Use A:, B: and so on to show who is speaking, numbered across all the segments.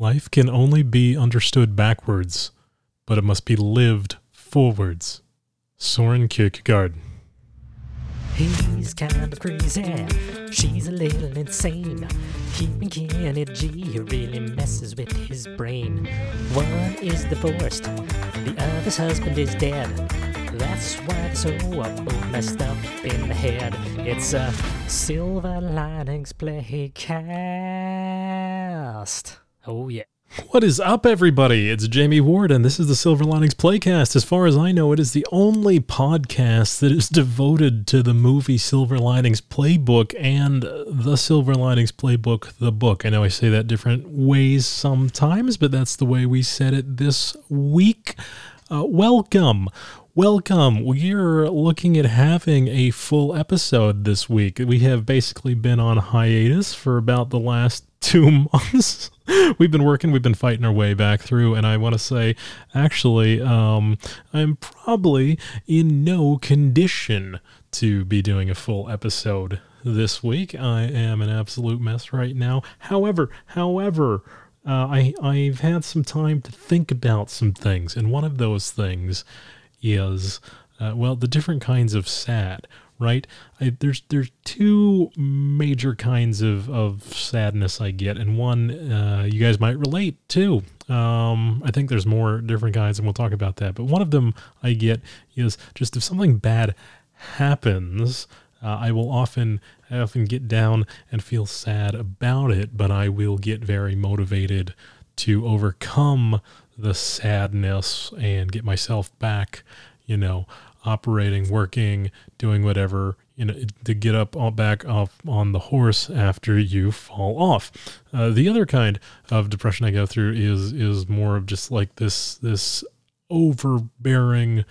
A: Life can only be understood backwards, but it must be lived forwards. Soren Kierkegaard.
B: He's kind of crazy. She's a little insane. Keeping Kenny really messes with his brain. One is divorced, the other's husband is dead. That's why they're so both messed up in the head. It's a Silver Linings Playcast. Oh, yeah.
A: What is up, everybody? It's Jamie Ward, and this is the Silver Linings Playcast. As far as I know, it is the only podcast that is devoted to the movie Silver Linings Playbook and the Silver Linings Playbook, the book. I know I say that different ways sometimes, but that's the way we said it this week. Uh, welcome. Welcome. We're looking at having a full episode this week. We have basically been on hiatus for about the last two months. we've been working, we've been fighting our way back through, and I want to say, actually, um, I'm probably in no condition to be doing a full episode this week. I am an absolute mess right now. However, however, uh, I I've had some time to think about some things, and one of those things is uh, well the different kinds of sad right? I, there's there's two major kinds of, of sadness i get and one uh, you guys might relate to um, i think there's more different kinds and we'll talk about that. But one of them i get is just if something bad happens uh, I will often I often get down and feel sad about it, but I will get very motivated to overcome the sadness and get myself back, you know, operating, working, doing whatever, you know, to get up all back off on the horse after you fall off. Uh, the other kind of depression I go through is is more of just like this this overbearing,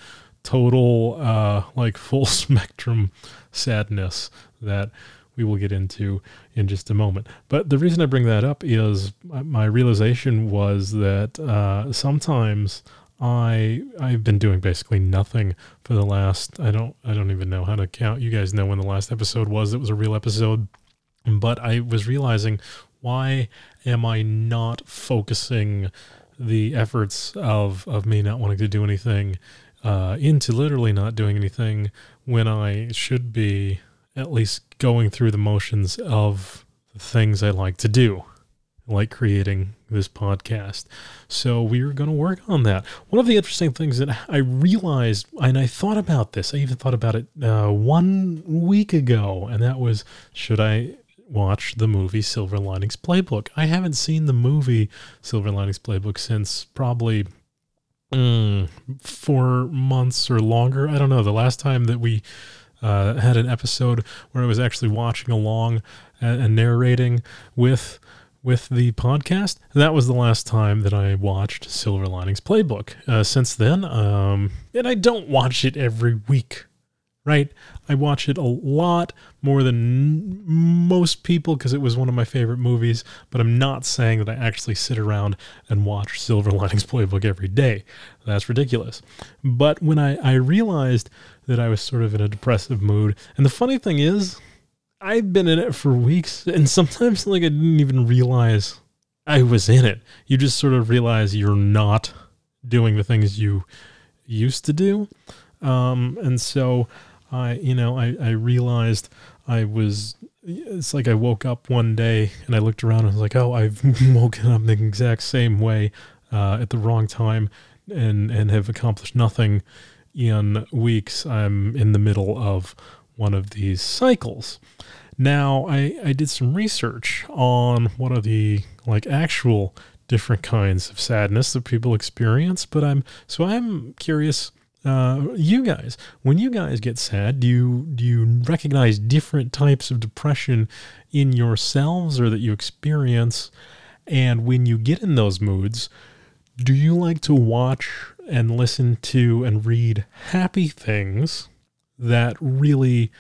A: total uh, like full spectrum sadness that we will get into in just a moment. But the reason I bring that up is my realization was that uh, sometimes I I've been doing basically nothing for the last I don't I don't even know how to count. You guys know when the last episode was. It was a real episode, but I was realizing why am I not focusing the efforts of of me not wanting to do anything uh, into literally not doing anything when I should be at least going through the motions of the things I like to do, like creating this podcast. So we are going to work on that. One of the interesting things that I realized, and I thought about this, I even thought about it uh, one week ago, and that was should I watch the movie Silver Linings Playbook? I haven't seen the movie Silver Linings Playbook since probably. Mm, four months or longer. I don't know. The last time that we uh, had an episode where I was actually watching along and, and narrating with with the podcast. That was the last time that I watched Silver Linings Playbook. Uh, since then, um, and I don't watch it every week, right? I watch it a lot more than most people because it was one of my favorite movies. But I'm not saying that I actually sit around and watch Silver Linings Playbook every day. That's ridiculous. But when I, I realized that I was sort of in a depressive mood. And the funny thing is, I've been in it for weeks, and sometimes like I didn't even realize I was in it. You just sort of realize you're not doing the things you used to do. Um, and so I, you know, I, I realized I was, it's like I woke up one day and I looked around and I was like, oh, I've woken up the exact same way uh, at the wrong time and, and have accomplished nothing in weeks, I'm in the middle of one of these cycles. Now, I, I did some research on what are the like actual different kinds of sadness that people experience, but I'm so I'm curious uh, you guys, when you guys get sad, do you do you recognize different types of depression in yourselves or that you experience? And when you get in those moods, do you like to watch and listen to and read happy things that really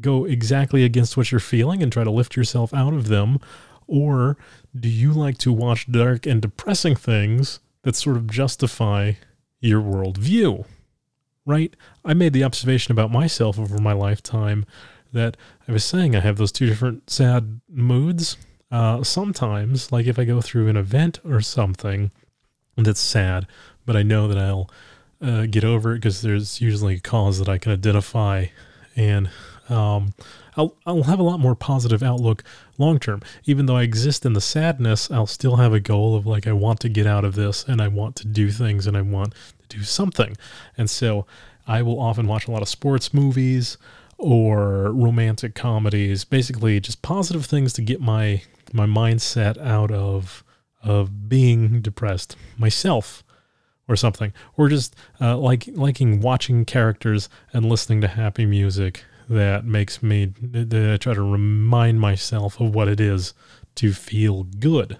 A: go exactly against what you're feeling and try to lift yourself out of them? Or do you like to watch dark and depressing things that sort of justify your worldview? Right? I made the observation about myself over my lifetime that I was saying I have those two different sad moods. uh, sometimes, like if I go through an event or something that's sad, but I know that I'll uh, get over it because there's usually a cause that I can identify, and um, I'll I'll have a lot more positive outlook long term. Even though I exist in the sadness, I'll still have a goal of like I want to get out of this, and I want to do things, and I want to do something, and so I will often watch a lot of sports movies or romantic comedies, basically just positive things to get my my mindset out of of being depressed myself or something. Or just uh, like liking watching characters and listening to happy music that makes me that I try to remind myself of what it is to feel good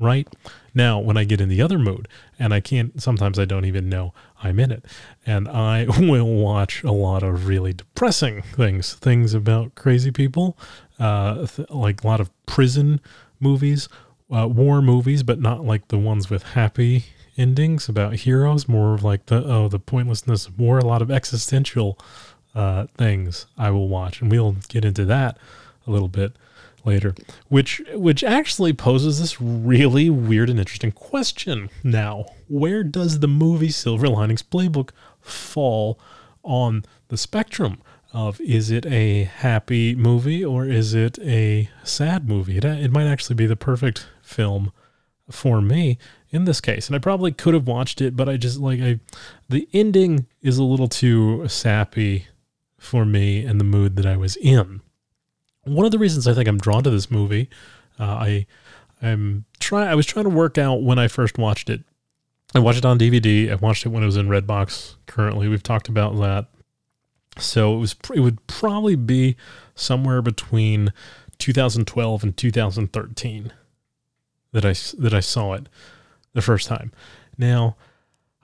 A: right? Now when i get in the other mood and i can't sometimes i don't even know i'm in it and i will watch a lot of really depressing things things about crazy people uh, th- like a lot of prison movies, uh, war movies, but not like the ones with happy endings about heroes. More of like the oh the pointlessness of war. A lot of existential uh, things I will watch, and we'll get into that a little bit later. Which which actually poses this really weird and interesting question. Now, where does the movie Silver Linings Playbook fall on the spectrum? of is it a happy movie or is it a sad movie? It, it might actually be the perfect film for me in this case. And I probably could have watched it, but I just like I the ending is a little too sappy for me and the mood that I was in. One of the reasons I think I'm drawn to this movie, uh, I I'm try I was trying to work out when I first watched it. I watched it on DVD. I watched it when it was in Redbox. Currently, we've talked about that so it was it would probably be somewhere between 2012 and 2013 that I that I saw it the first time. Now,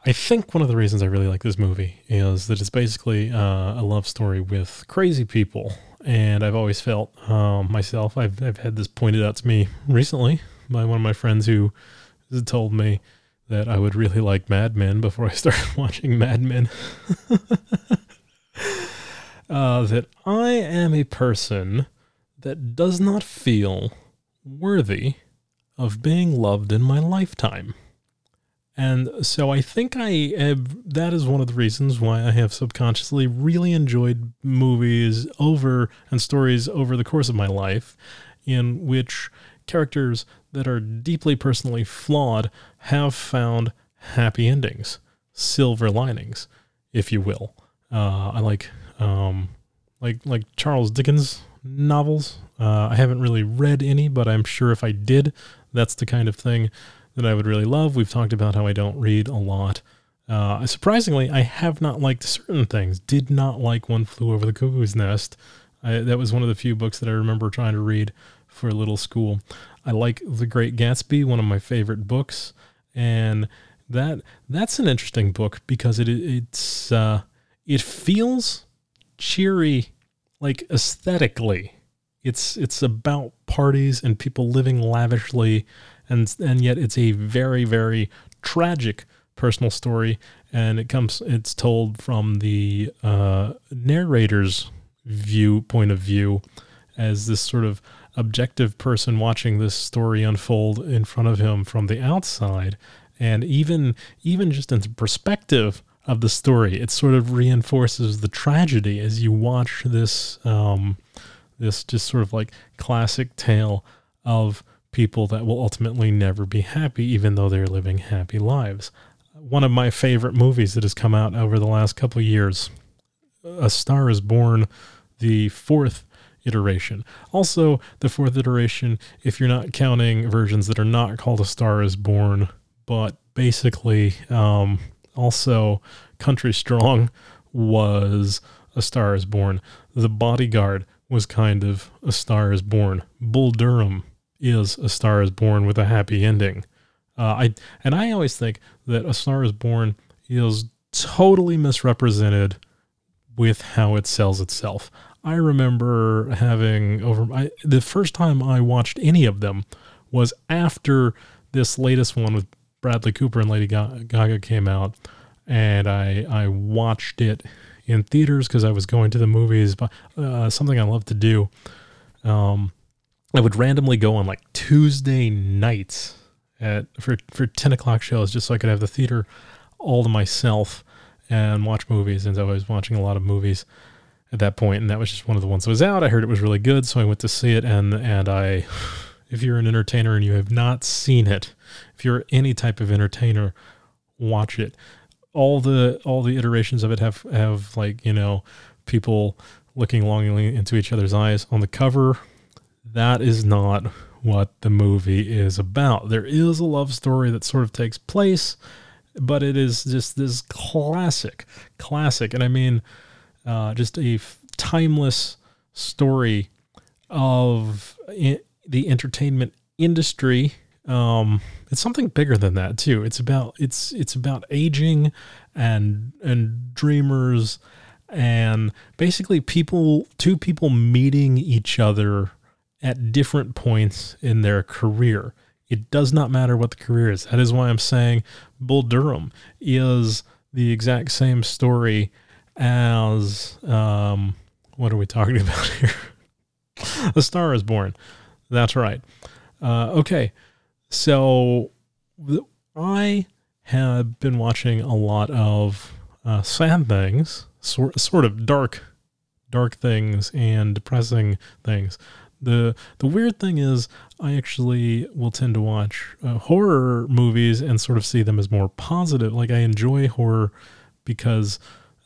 A: I think one of the reasons I really like this movie is that it's basically uh, a love story with crazy people, and I've always felt um, myself. I've I've had this pointed out to me recently by one of my friends who told me that I would really like Mad Men before I started watching Mad Men. uh, that I am a person that does not feel worthy of being loved in my lifetime. And so I think I have, that is one of the reasons why I have subconsciously really enjoyed movies over and stories over the course of my life in which characters that are deeply personally flawed have found happy endings, silver linings, if you will. Uh, I like um, like like Charles Dickens novels. Uh, I haven't really read any, but I'm sure if I did, that's the kind of thing that I would really love. We've talked about how I don't read a lot. Uh, surprisingly, I have not liked certain things. Did not like One Flew Over the Cuckoo's Nest. I, that was one of the few books that I remember trying to read for a little school. I like The Great Gatsby, one of my favorite books, and that that's an interesting book because it it's uh, it feels cheery, like aesthetically. It's it's about parties and people living lavishly, and and yet it's a very very tragic personal story, and it comes it's told from the uh, narrator's view point of view, as this sort of objective person watching this story unfold in front of him from the outside, and even even just in perspective of the story. It sort of reinforces the tragedy as you watch this um, this just sort of like classic tale of people that will ultimately never be happy, even though they're living happy lives. One of my favorite movies that has come out over the last couple years, A Star is Born, the fourth iteration. Also, the fourth iteration, if you're not counting versions that are not called A Star is Born, but basically um, also, Country Strong was A Star is Born. The Bodyguard was kind of A Star is Born. Bull Durham is A Star is Born with a happy ending. Uh, I and I always think that A Star is Born is totally misrepresented with how it sells itself. I remember having over I, the first time I watched any of them was after this latest one with Bradley Cooper and Lady Gaga came out, and I I watched it in theaters because I was going to the movies. But uh, something I love to do. Um, I would randomly go on like Tuesday nights at for for ten o'clock shows just so I could have the theater all to myself and watch movies. And so I was watching a lot of movies at that point, and that was just one of the ones that was out. I heard it was really good, so I went to see it. And and I, if you're an entertainer and you have not seen it, if you're any type of entertainer, watch it. All the all the iterations of it have have like you know people looking longingly into each other's eyes on the cover. That is not what the movie is about. There is a love story that sort of takes place, but it is just this classic, classic, and I mean, uh, just a f- timeless story of I- the entertainment industry. Um, it's something bigger than that too. It's about it's it's about aging and and dreamers and basically people two people meeting each other at different points in their career. It does not matter what the career is. That is why I'm saying Bull Durham is the exact same story as um, what are we talking about here? A Star is Born. That's right. Uh, okay, so I have been watching a lot of uh, sad things, sort sort of dark, dark things and depressing things. the The weird thing is, I actually will tend to watch uh, horror movies and sort of see them as more positive. Like I enjoy horror because,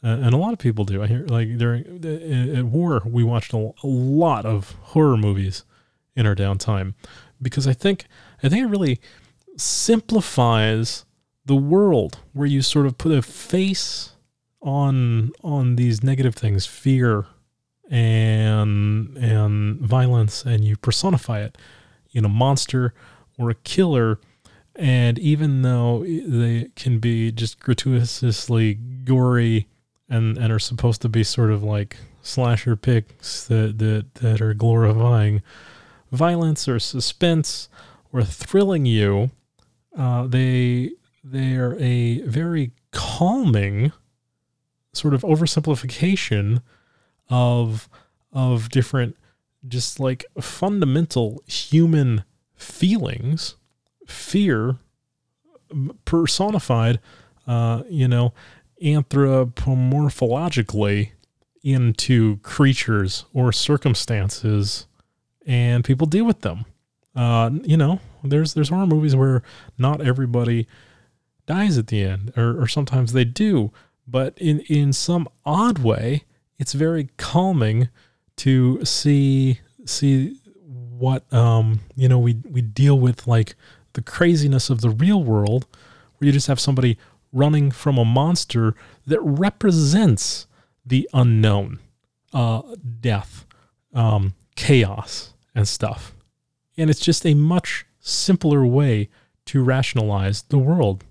A: uh, and a lot of people do. I hear like during uh, at war we watched a, a lot of horror movies in our downtime because I think I think it really simplifies the world where you sort of put a face on on these negative things, fear and and violence, and you personify it in a monster or a killer. And even though they can be just gratuitously gory and, and are supposed to be sort of like slasher picks that, that, that are glorifying violence or suspense or thrilling you, uh, they they are a very calming sort of oversimplification of of different just like fundamental human feelings fear personified uh you know anthropomorphologically into creatures or circumstances and people deal with them uh you know there's there's horror movies where not everybody dies at the end or, or sometimes they do but in in some odd way it's very calming to see see what um you know we we deal with like the craziness of the real world where you just have somebody running from a monster that represents the unknown uh death um chaos and stuff and it's just a much simpler way to rationalize the world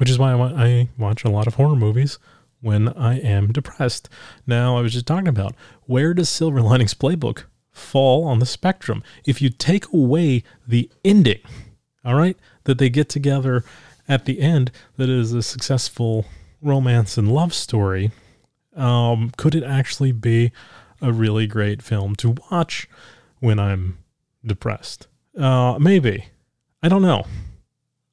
A: which is why I, wa- I watch a lot of horror movies when I am depressed. Now, I was just talking about where does Silver Linings Playbook fall on the spectrum? If you take away the ending, all right, that they get together at the end, that is a successful romance and love story, um, could it actually be a really great film to watch when I'm depressed? Uh, maybe. I don't know.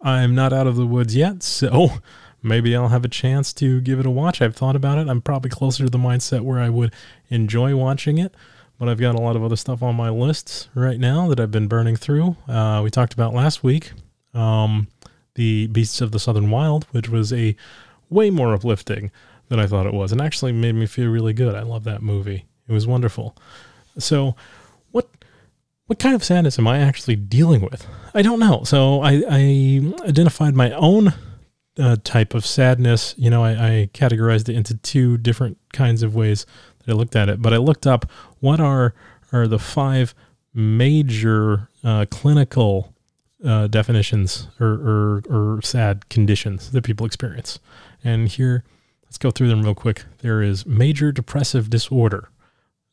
A: I'm not out of the woods yet, so maybe I'll have a chance to give it a watch. I've thought about it. I'm probably closer to the mindset where I would enjoy watching it, but I've got a lot of other stuff on my list right now that I've been burning through. Uh, we talked about last week um, the Beasts of the Southern Wild, which was a way more uplifting than I thought it was, and actually made me feel really good. I love that movie. It was wonderful. So, what kind of sadness am I actually dealing with? I don't know. So I, I identified my own uh, type of sadness. You know, I, I categorized it into two different kinds of ways that I looked at it. But I looked up what are are the five major uh, clinical uh, definitions or, or or sad conditions that people experience. And here, let's go through them real quick. There is major depressive disorder.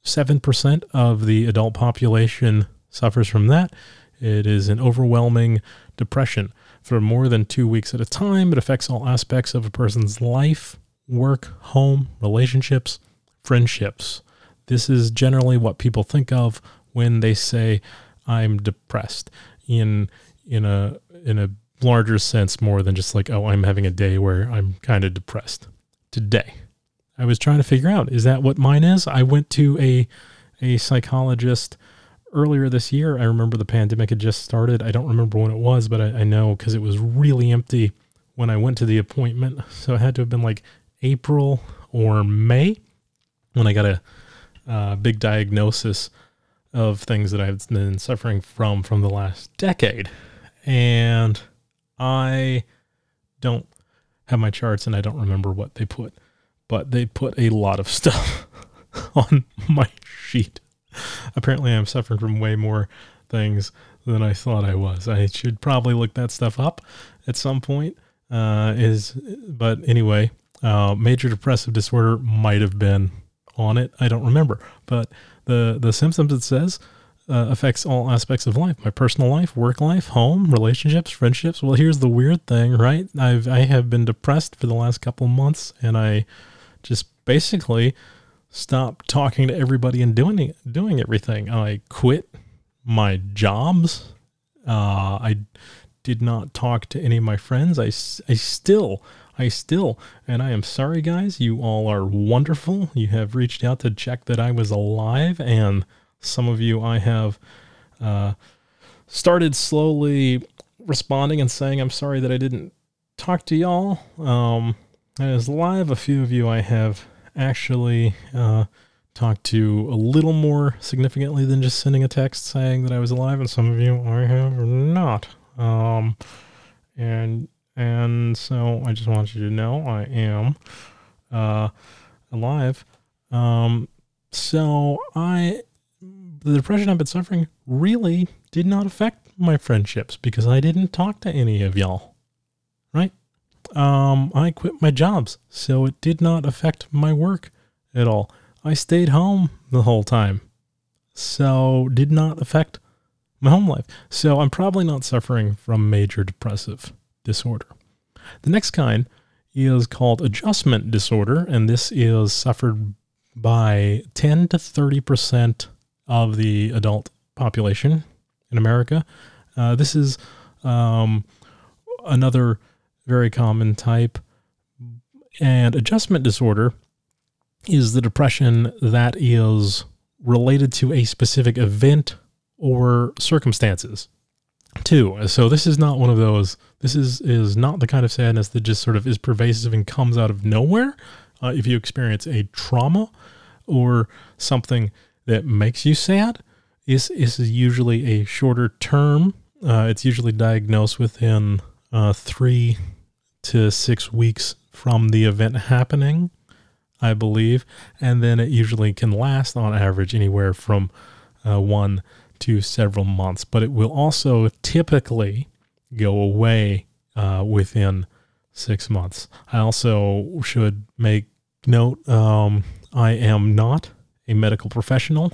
A: Seven percent of the adult population suffers from that. It is an overwhelming depression. For more than two weeks at a time, it affects all aspects of a person's life, work, home, relationships, friendships. This is generally what people think of when they say, I'm depressed in in a in a larger sense more than just like oh I'm having a day where I'm kind of depressed. Today, I was trying to figure out is that what mine is? I went to a a psychologist earlier this year. I remember the pandemic had just started. I don't remember when it was, but I, I know because it was really empty when I went to the appointment. So it had to have been like April or May when I got a uh, big diagnosis of things that I've been suffering from from the last decade. And I don't have my charts and I don't remember what they put, but they put a lot of stuff on my sheet. Apparently, I'm suffering from way more things than I thought I was. I should probably look that stuff up at some point. Uh, is but anyway, uh, major depressive disorder might have been on it. I don't remember, but the the symptoms it says uh, affects all aspects of life: my personal life, work life, home, relationships, friendships. Well, here's the weird thing, right? I've I have been depressed for the last couple months, and I just basically stopped talking to everybody and doing doing everything. I quit my jobs. Uh, I did not talk to any of my friends. I, I still I still, and I am sorry, guys. You all are wonderful. You have reached out to check that I was alive, and some of you I have uh, started slowly responding and saying, I'm sorry that I didn't talk to y'all. Um, as live, a few of you I have actually uh, talked to a little more significantly than just sending a text saying that I was alive, and some of you I have not. Um, and and so I just want you to know I am uh, alive. Um, so I, the depression I've been suffering really did not affect my friendships because I didn't talk to any of y'all, right? Um, I quit my jobs, so it did not affect my work at all. I stayed home the whole time, so did not affect my home life. So I'm probably not suffering from major depressive disorder. The next kind is called adjustment disorder, and this is suffered by 10 to 30% of the adult population in America. Uh, this is um, another very common type. And adjustment disorder is the depression that is related to a specific event or circumstances too. So this is not one of those. This is is not the kind of sadness that just sort of is pervasive and comes out of nowhere. Uh, if you experience a trauma or something that makes you sad, is is usually a shorter term. Uh, it's usually diagnosed within uh, three to six weeks from the event happening, I believe, and then it usually can last on average anywhere from uh, one to several months, but it will also typically go away uh, within six months. I also should make note um, I am not a medical professional.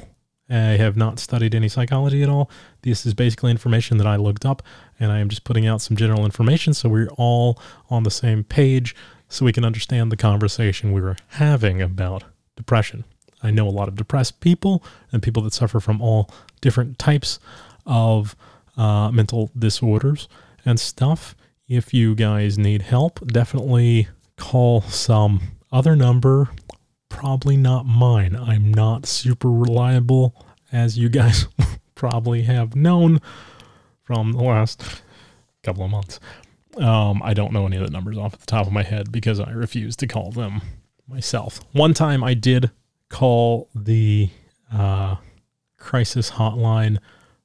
A: I have not studied any psychology at all. This is basically information that I looked up, and I am just putting out some general information so we're all on the same page so we can understand the conversation we were having about depression. I know a lot of depressed people and people that suffer from all different types of uh, mental disorders and stuff. If you guys need help, definitely call some other number. Probably not mine. I'm not super reliable, as you guys probably have known from the last couple of months. Um, I don't know any of the numbers off the top of my head because I refuse to call them myself. One time I did call the uh, crisis hotline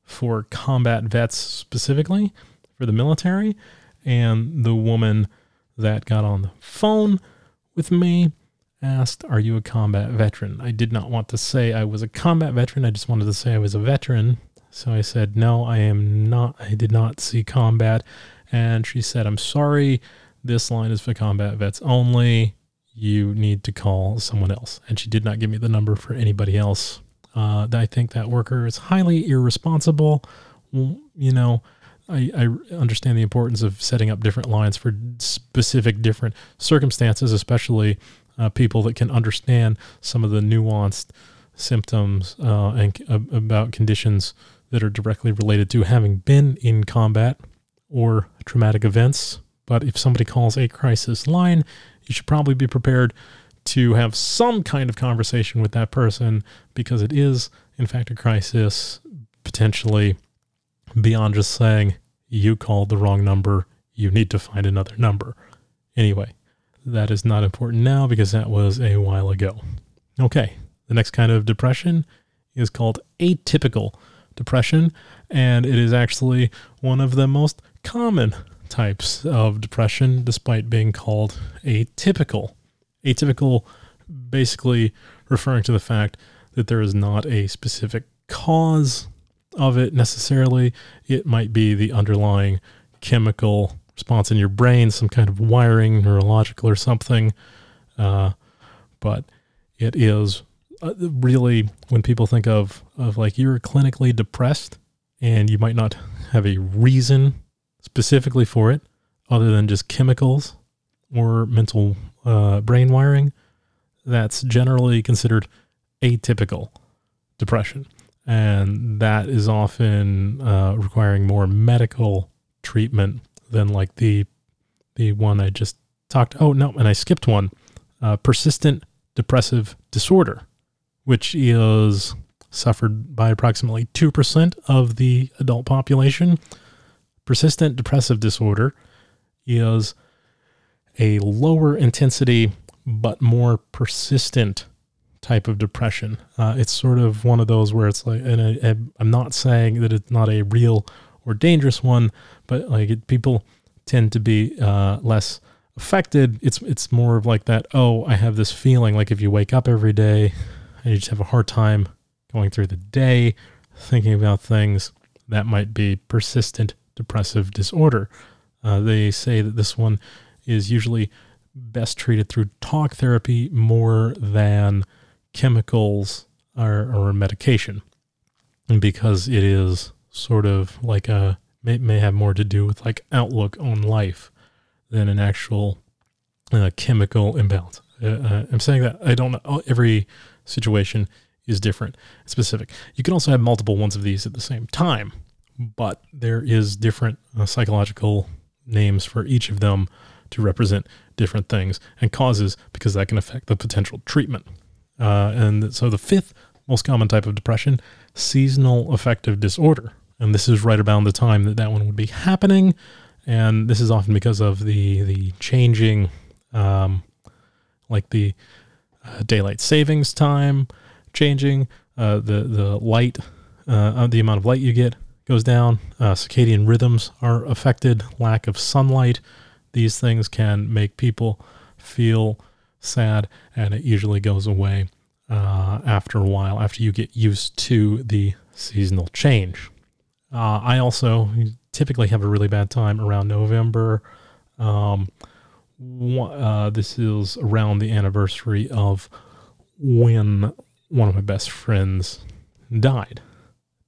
A: for combat vets specifically for the military. And the woman that got on the phone with me asked, Are you a combat veteran? I did not want to say I was a combat veteran. I just wanted to say I was a veteran. So I said, No, I am not. I did not see combat. And she said, I'm sorry. This line is for combat vets only you need to call someone else. And she did not give me the number for anybody else. Uh, I think that worker is highly irresponsible. You know, I, I understand the importance of setting up different lines for specific different circumstances, especially uh, people that can understand some of the nuanced symptoms uh, and uh, about conditions that are directly related to having been in combat or traumatic events. But if somebody calls a crisis line, you should probably be prepared to have some kind of conversation with that person because it is, in fact, a crisis, potentially beyond just saying, you called the wrong number, you need to find another number. Anyway, that is not important now because that was a while ago. Okay, the next kind of depression is called atypical depression, and it is actually one of the most common types of depression, despite being called atypical. Atypical basically referring to the fact that there is not a specific cause of it necessarily. It might be the underlying chemical response in your brain, some kind of wiring, neurological or something. Uh, but it is uh, really when people think of of like you're clinically depressed and you might not have a reason specifically for it other than just chemicals or mental uh, brain wiring, that's generally considered atypical depression. And that is often uh, requiring more medical treatment than like the the one I just talked. Oh no, and I skipped one. Uh, persistent depressive disorder, which is suffered by approximately two percent of the adult population. Persistent depressive disorder is a lower intensity but more persistent type of depression. Uh, it's sort of one of those where it's like, and I, am not saying that it's not a real or dangerous one, but like it, people tend to be uh, less affected. It's it's more of like that. Oh, I have this feeling like if you wake up every day and you just have a hard time going through the day, thinking about things, that might be persistent depressive disorder. Uh, they say that this one is usually best treated through talk therapy more than chemicals or, or medication. Because it is sort of like a, may, may have more to do with like outlook on life than an actual uh, chemical imbalance. Uh, uh I'm saying that I don't know. Every situation is different, specific. You can also have multiple ones of these at the same time, but there is different uh, psychological names for each of them to represent different things and causes because that can affect the potential treatment. Uh, and so the fifth most common type of depression, seasonal affective disorder. And this is right around the time that that one would be happening. And this is often because of the, the changing, um, like the uh, daylight savings time changing, uh, the, the light, uh, the amount of light you get goes down, uh, circadian rhythms are affected, lack of sunlight, these things can make people feel sad, and it usually goes away uh, after a while, after you get used to the seasonal change. Uh, I also typically have a really bad time around November. Um, uh, this is around the anniversary of when one of my best friends died,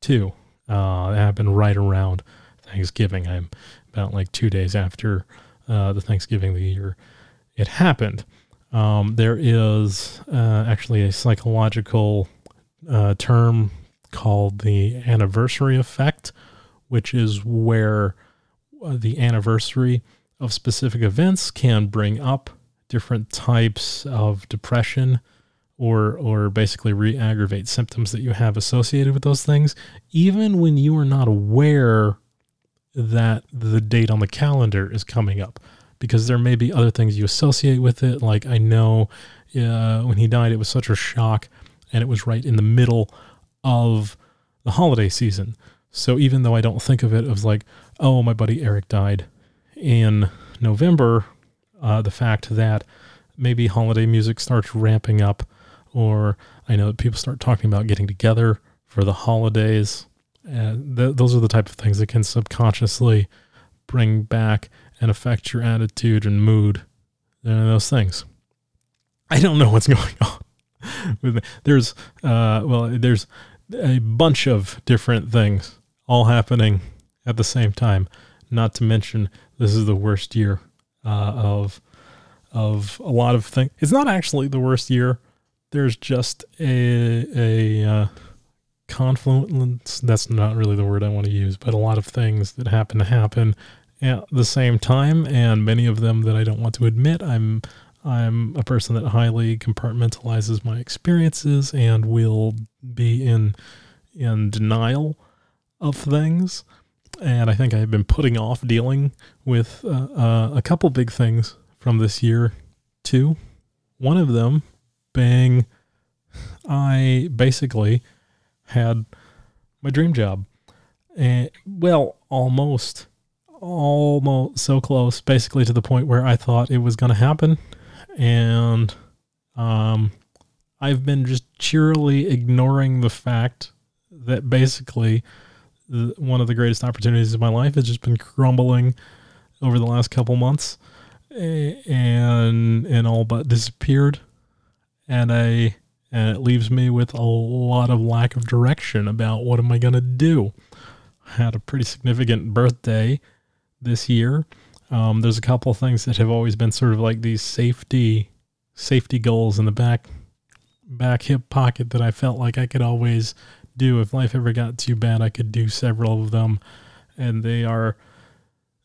A: too. Uh, it happened right around Thanksgiving. I'm about like two days after uh, the Thanksgiving the year it happened. Um, there is uh, actually a psychological uh, term called the anniversary effect, which is where uh, the anniversary of specific events can bring up different types of depression or or basically re-aggravate symptoms that you have associated with those things even when you are not aware that the date on the calendar is coming up because there may be other things you associate with it. Like I know uh, when he died, it was such a shock, and it was right in the middle of the holiday season. So even though I don't think of it as like, oh, my buddy Eric died in November, uh, the fact that maybe holiday music starts ramping up, or I know that people start talking about getting together for the holidays and th- those are the type of things that can subconsciously bring back and affect your attitude and mood and those things. I don't know what's going on. There's, uh, well, there's a bunch of different things all happening at the same time. Not to mention, this is the worst year uh, of of a lot of things. It's not actually the worst year. There's just a a uh, confluence. That's not really the word I want to use, but a lot of things that happen to happen at the same time, and many of them that I don't want to admit. I'm I'm a person that highly compartmentalizes my experiences and will be in in denial of things. And I think I've been putting off dealing with uh, uh, a couple big things from this year, too. One of them being I basically had my dream job. And, well, almost, almost so close, basically to the point where I thought it was going to happen. And um, I've been just cheerily ignoring the fact that basically the, one of the greatest opportunities of my life has just been crumbling over the last couple months and and all but disappeared and I and it leaves me with a lot of lack of direction about what am I going to do. I had a pretty significant birthday this year. Um, there's a couple of things that have always been sort of like these safety safety goals in the back back hip pocket that I felt like I could always do if life ever got too bad. I could do several of them, and they are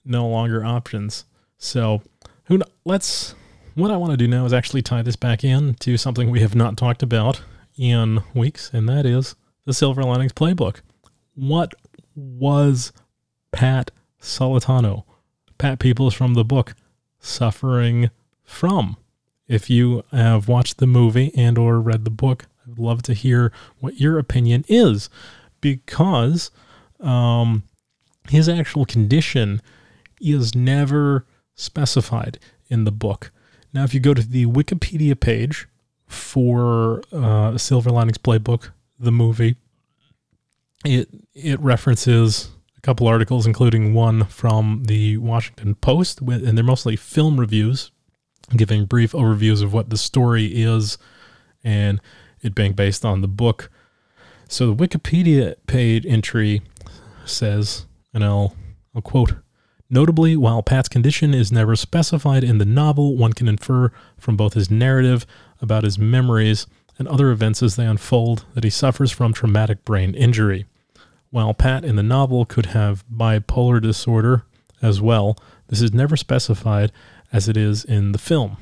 A: no longer options. So, who let's what I want to do now is actually tie this back in to something we have not talked about in weeks, and that is the Silver Linings Playbook. What was Pat Solitano, Pat Peoples from the book, suffering from? If you have watched the movie and or read the book, I'd love to hear what your opinion is, because um, his actual condition is never specified in the book. Now, if you go to the Wikipedia page for uh, Silver Linings Playbook, the movie, it it references couple articles, including one from the Washington Post, and they're mostly film reviews, giving brief overviews of what the story is, and it being based on the book. So the Wikipedia page entry says, and I'll I'll quote Notably, while Pat's condition is never specified in the novel, one can infer from both his narrative about his memories and other events as they unfold that he suffers from traumatic brain injury. While Pat in the novel could have bipolar disorder as well, this is never specified as it is in the film.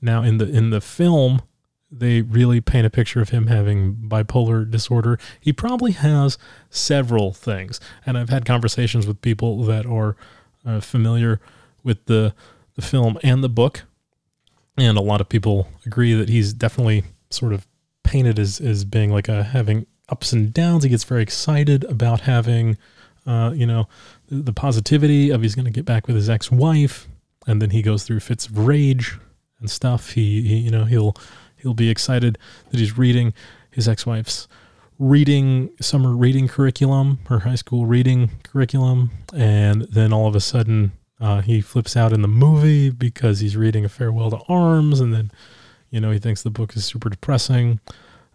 A: Now in the in the film, they really paint a picture of him having bipolar disorder. He probably has several things. And I've had conversations with people that are uh, familiar with the the film and the book, and a lot of people agree that he's definitely sort of painted as as being like a having ups and downs. He gets very excited about having, uh, you know, the, positivity of he's going to get back with his ex wife, and then he goes through fits of rage and stuff. He, he you know he'll he'll be excited that he's reading his ex wife's reading summer reading curriculum her high school reading curriculum and then all of a sudden uh, he flips out in the movie because he's reading a farewell to arms and then you know he thinks the book is super depressing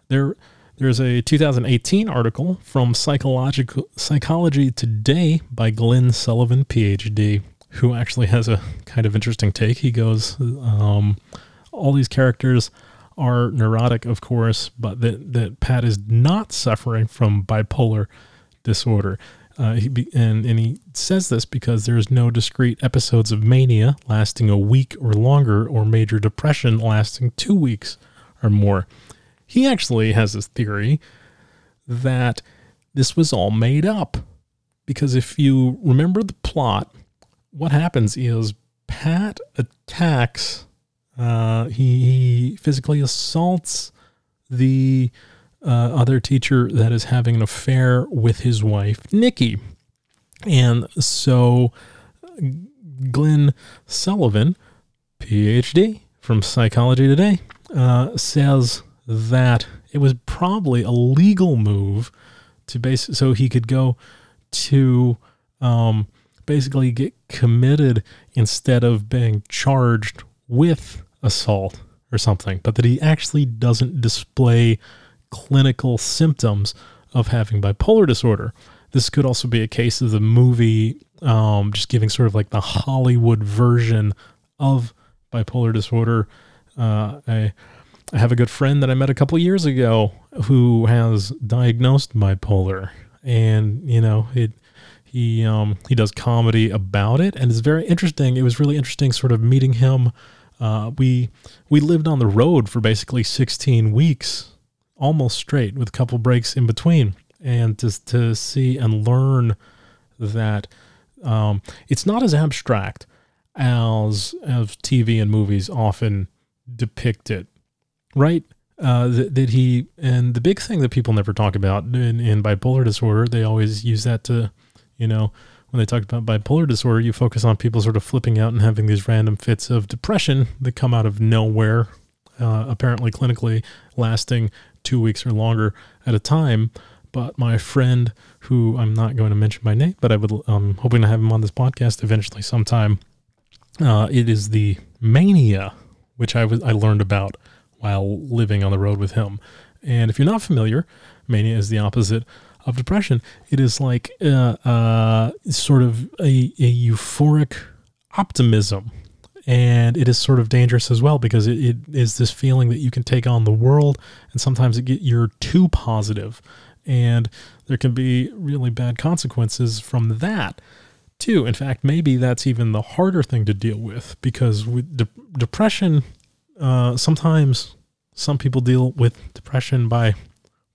A: there there's a 2018 article from psychological psychology today by glenn sullivan phd who actually has a kind of interesting take he goes um, all these characters are neurotic, of course, but that, that Pat is not suffering from bipolar disorder. Uh, he be, and, and he says this because there's no discrete episodes of mania lasting a week or longer or major depression lasting two weeks or more. He actually has this theory that this was all made up. Because if you remember the plot, what happens is Pat attacks uh, he, he, physically assaults the uh, other teacher that is having an affair with his wife, Nikki. And so Glenn Sullivan, PhD from Psychology Today, uh, says that it was probably a legal move to base so he could go to um, basically get committed instead of being charged with assault or something, but that he actually doesn't display clinical symptoms of having bipolar disorder. This could also be a case of the movie um, just giving sort of like the Hollywood version of bipolar disorder. Uh, I, I have a good friend that I met a couple years ago, who has diagnosed bipolar, and you know it. He um, he does comedy about it, and it's very interesting. It was really interesting, sort of meeting him. Uh, we we lived on the road for basically 16 weeks, almost straight, with a couple breaks in between, and to to see and learn that um, it's not as abstract as as TV and movies often depict it, right? Uh, that, that he and the big thing that people never talk about in, in bipolar disorder, they always use that to, you know, when they talk about bipolar disorder, you focus on people sort of flipping out and having these random fits of depression that come out of nowhere, uh, apparently clinically lasting two weeks or longer at a time. But my friend, who I'm not going to mention by name, but I would, I'm hoping to have him on this podcast eventually sometime. Uh, it is the mania, which I was I learned about while living on the road with him. And if you're not familiar, mania is the opposite of depression. It is like uh, uh, sort of a, a euphoric optimism. And it is sort of dangerous as well because it, it is this feeling that you can take on the world, and sometimes it get, you're too positive, and there can be really bad consequences from that too. In fact, maybe that's even the harder thing to deal with because with de- depression, uh, sometimes some people deal with depression by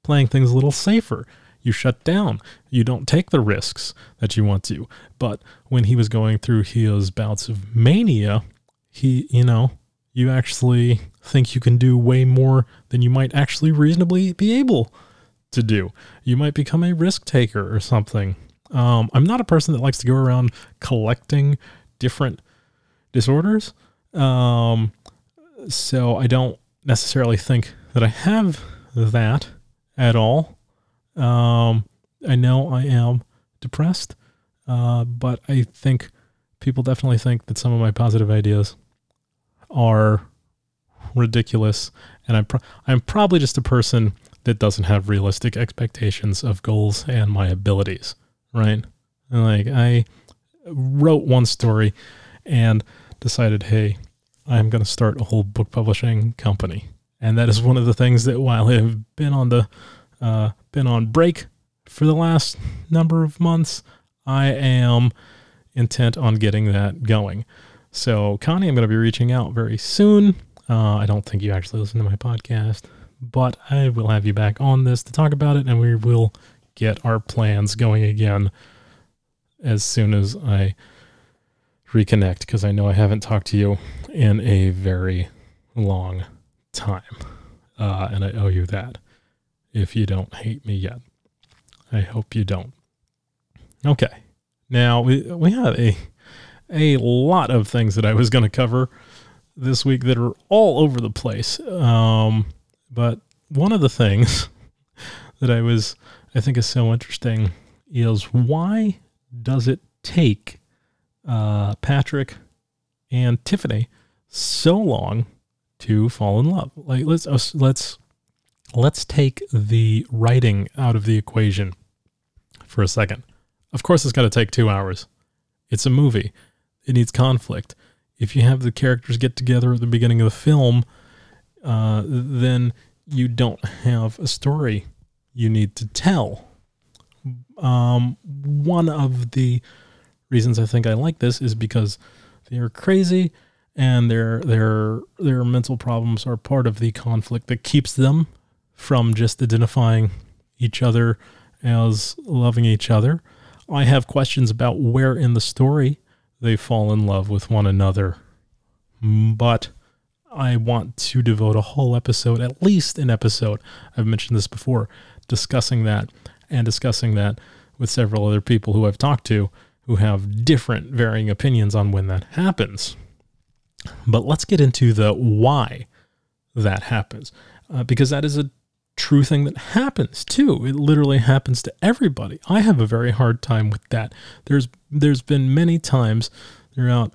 A: playing things a little safer. You shut down. You don't take the risks that you want to. But when he was going through his bouts of mania, he, you know, you actually think you can do way more than you might actually reasonably be able to do. You might become a risk taker or something. Um, I'm not a person that likes to go around collecting different disorders. Um, so I don't necessarily think that I have that at all. Um, I know I am depressed, uh, but I think people definitely think that some of my positive ideas are ridiculous, and I'm pro- I'm probably just a person that doesn't have realistic expectations of goals and my abilities, right? Like I wrote one story and decided, hey, I'm going to start a whole book publishing company, and that is one of the things that while I've been on the uh, been on break for the last number of months, I am intent on getting that going. So, Connie, I'm going to be reaching out very soon. Uh, I don't think you actually listen to my podcast, but I will have you back on this to talk about it, and we will get our plans going again as soon as I reconnect because I know I haven't talked to you in a very long time. Uh, and I owe you that if you don't hate me yet. I hope you don't. Okay. Now we we have a a lot of things that I was going to cover this week that are all over the place. Um, but one of the things that I was I think is so interesting is why does it take uh, Patrick and Tiffany so long to fall in love? Like let's uh, let's let's take the writing out of the equation for a second. Of course, it's got to take two hours. It's a movie. It needs conflict. If you have the characters get together at the beginning of the film, uh, then you don't have a story you need to tell. Um, one of the reasons I think I like this is because they are crazy and their their their mental problems are part of the conflict that keeps them from just identifying each other as loving each other. I have questions about where in the story they fall in love with one another, but I want to devote a whole episode, at least an episode, I've mentioned this before, discussing that and discussing that with several other people who I've talked to who have different varying opinions on when that happens. But let's get into the why that happens, uh, because that is a true thing that happens too. It literally happens to everybody. I have a very hard time with that. There's there's been many times throughout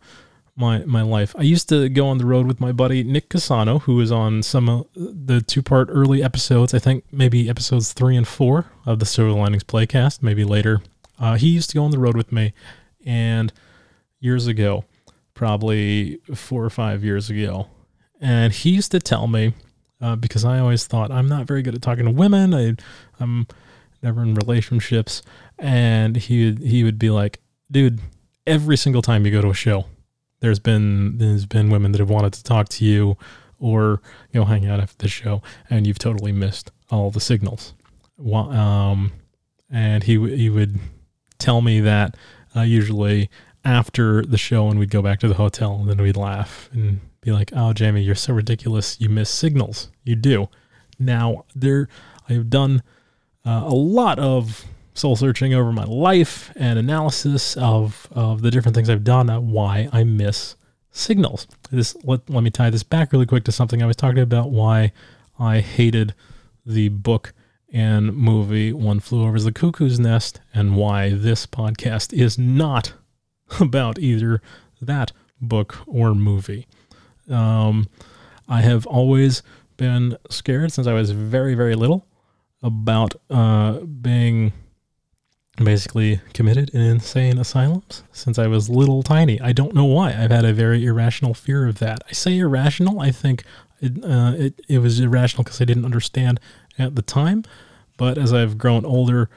A: my my life. I used to go on the road with my buddy Nick Casano, who is on some of the two part early episodes. I think maybe episodes three and four of the Silver Linings Playcast. Maybe later. Uh, he used to go on the road with me, and years ago, probably four or five years ago, and he used to tell me uh, because I always thought I'm not very good at talking to women. I, I'm never in relationships, and he he would be like, "Dude, every single time you go to a show, there's been there's been women that have wanted to talk to you, or you know, hang out after the show, and you've totally missed all the signals." Um, and he he would tell me that uh, usually after the show, and we'd go back to the hotel, and then we'd laugh and be like, "Oh, Jamie, you're so ridiculous. You miss signals. You do." Now there, I have done uh, a lot of soul searching over my life and analysis of of the different things I've done, why I miss signals. This let let me tie this back really quick to something I was talking about. Why I hated the book and movie One Flew Over the Cuckoo's Nest, and why this podcast is not about either that book or movie. Um, I have always been scared since I was very, very little about uh, being basically committed in insane asylums since I was little tiny. I don't know why. I've had a very irrational fear of that. I say irrational. I think it uh, it, it was irrational because I didn't understand at the time. But as I've grown older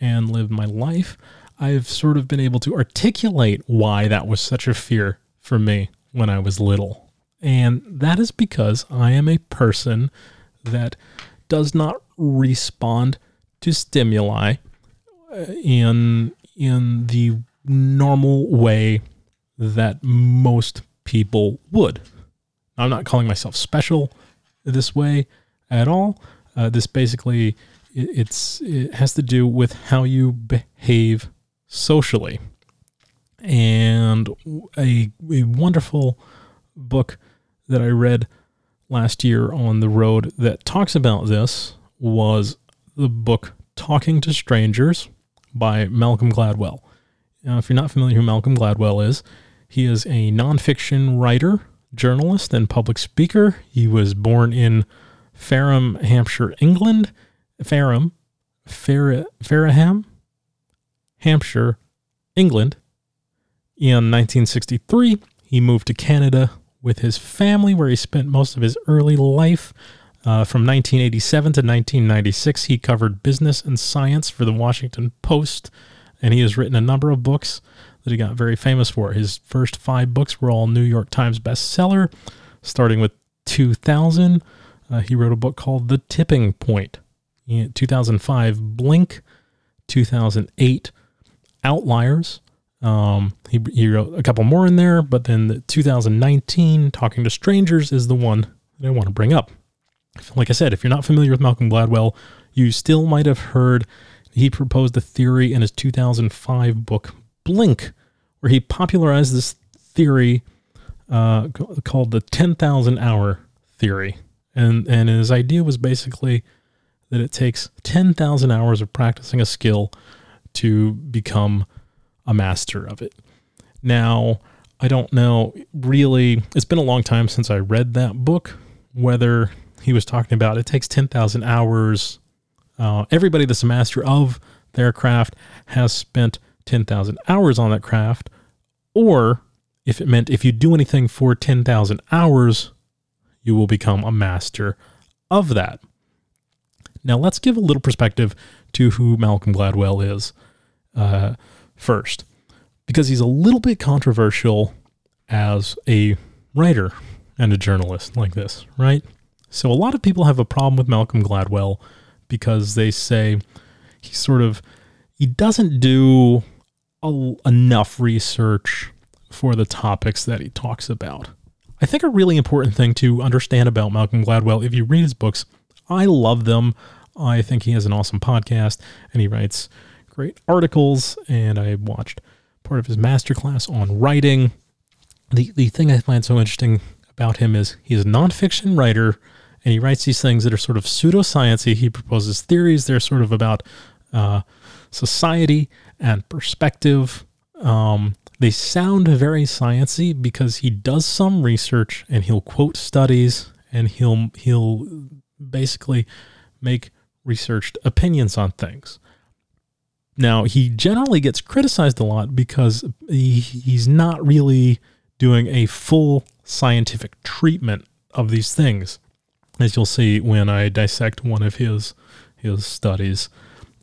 A: and lived my life, I've sort of been able to articulate why that was such a fear for me when I was little. And that is because I am a person that does not respond to stimuli uh, in in the normal way that most people would. I'm not calling myself special this way at all. Uh, this basically it, it's it has to do with how you behave socially. And a, a wonderful book that I read last year on the road that talks about this was the book Talking to Strangers by Malcolm Gladwell. Now, if you're not familiar who Malcolm Gladwell is, he is a nonfiction writer, journalist, and public speaker. He was born in Fareham, Hampshire, England. Fareham, Fareham, Hampshire, England. In 1963, he moved to Canada with his family, where he spent most of his early life. Uh, from 1987 to 1996, he covered business and science for the Washington Post, and he has written a number of books that he got very famous for. His first five books were all New York Times bestseller, starting with 2000. Uh, he wrote a book called The Tipping Point. In 2005, Blink. 2008, Outliers. Um, he, he wrote a couple more in there, but then the 2019, Talking to Strangers, is the one that I want to bring up. Like I said, if you're not familiar with Malcolm Gladwell, you still might have heard he proposed a theory in his 2005 book, Blink, where he popularized this theory uh, called the 10,000 hour theory. And, and his idea was basically that it takes 10,000 hours of practicing a skill to become a master of it. Now, I don't know really, it's been a long time since I read that book, whether he was talking about it takes 10,000 hours. Uh, everybody that's a master of their craft has spent 10,000 hours on that craft, or if it meant if you do anything for 10,000 hours, you will become a master of that. Now, let's give a little perspective to who Malcolm Gladwell is uh, first, because he's a little bit controversial as a writer and a journalist like this, right? So, a lot of people have a problem with Malcolm Gladwell because they say he sort of he doesn't do a, enough research for the topics that he talks about. I think a really important thing to understand about Malcolm Gladwell, if you read his books, I love them. I think he has an awesome podcast and he writes great articles. And I watched part of his masterclass on writing. The, the thing I find so interesting about him is he's a nonfiction writer and he writes these things that are sort of pseudosciency. He proposes theories. They're sort of about uh, society and perspective. Um, they sound very sciency because he does some research and he'll quote studies and he'll he'll basically make researched opinions on things. Now, he generally gets criticized a lot because he, he's not really doing a full scientific treatment of these things. as you'll see when I dissect one of his his studies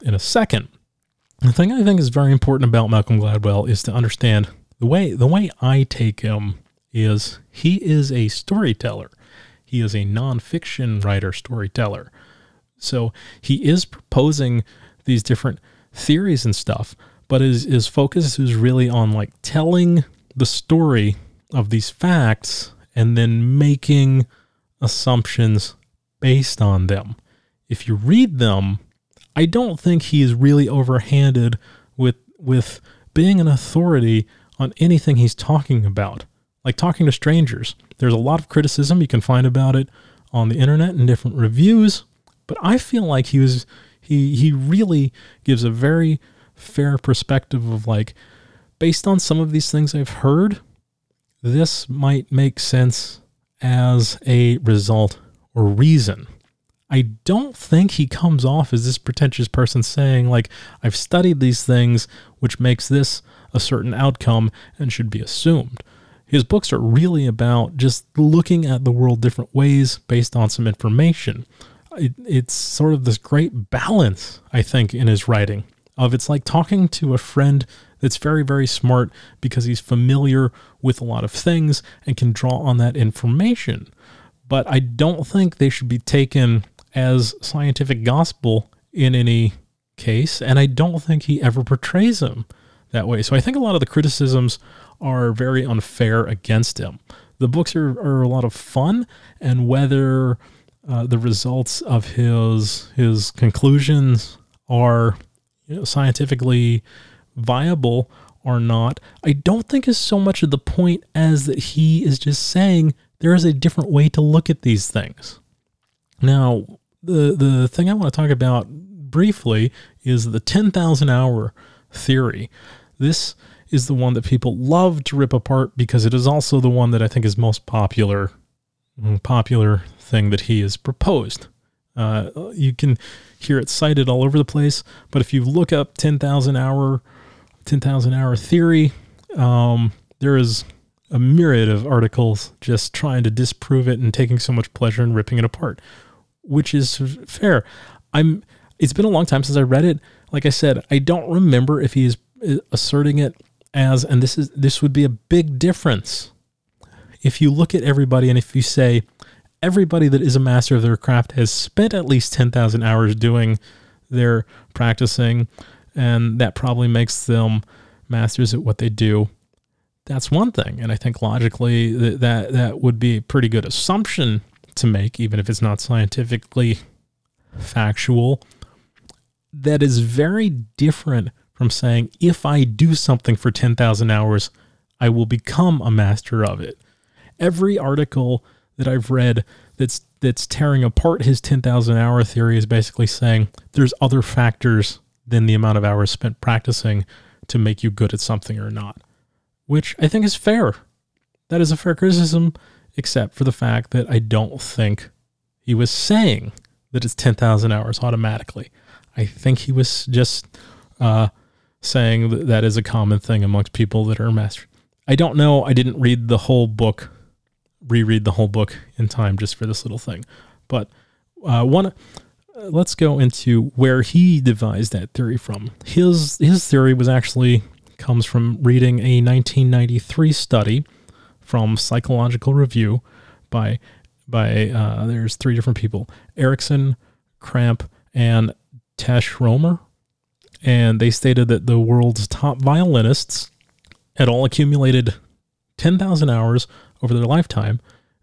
A: in a second. The thing I think is very important about Malcolm Gladwell is to understand the way the way I take him is he is a storyteller. He is a nonfiction writer storyteller. So he is proposing these different theories and stuff, but his, his focus is really on like telling the story of these facts and then making assumptions based on them. If you read them, I don't think he is really overhanded with with being an authority on anything he's talking about. Like talking to strangers. There's a lot of criticism you can find about it on the internet and different reviews, but I feel like he was he he really gives a very fair perspective of like based on some of these things I've heard, this might make sense as a result or reason. I don't think he comes off as this pretentious person saying, like, I've studied these things, which makes this a certain outcome and should be assumed. His books are really about just looking at the world different ways based on some information. It, it's sort of this great balance, I think, in his writing. Of it's like talking to a friend that's very, very smart because he's familiar with a lot of things and can draw on that information. But I don't think they should be taken as scientific gospel in any case. And I don't think he ever portrays him that way. So I think a lot of the criticisms are very unfair against him. The books are, are a lot of fun, and whether uh, the results of his his conclusions are you know, scientifically viable or not, I don't think is so much of the point as that he is just saying there is a different way to look at these things. Now, the the thing I want to talk about briefly is the 10,000 hour theory. This is the one that people love to rip apart because it is also the one that I think is most popular popular thing that he has proposed. Uh, you can hear it cited all over the place, but if you look up 10,000 hour 10,000 hour theory, um, there is a myriad of articles just trying to disprove it and taking so much pleasure in ripping it apart, which is fair. I'm. It's been a long time since I read it. Like I said, I don't remember if he is uh, asserting it as, and this is this would be a big difference if you look at everybody and if you say everybody that is a master of their craft has spent at least ten thousand hours doing their practicing, and that probably makes them masters at what they do that's one thing. And I think logically that, that that would be a pretty good assumption to make, even if it's not scientifically factual. That is very different from saying, if I do something for 10,000 hours, I will become a master of it. Every article that I've read that's that's tearing apart his 10,000 hour theory is basically saying there's other factors than the amount of hours spent practicing to make you good at something or not which I think is fair. That is a fair criticism, except for the fact that I don't think he was saying that it's 10,000 hours automatically. I think he was just uh, saying that that is a common thing amongst people that are master. I don't know. I didn't read the whole book, reread the whole book in time just for this little thing. But uh, one, uh, let's go into where he devised that theory from. His his theory was actually comes from reading a 1993 study from Psychological Review by by uh, there's three different people: Ericsson, Krampe, and Tesch-Römer, and they stated that the world's top violinists had all accumulated 10,000 hours over their lifetime,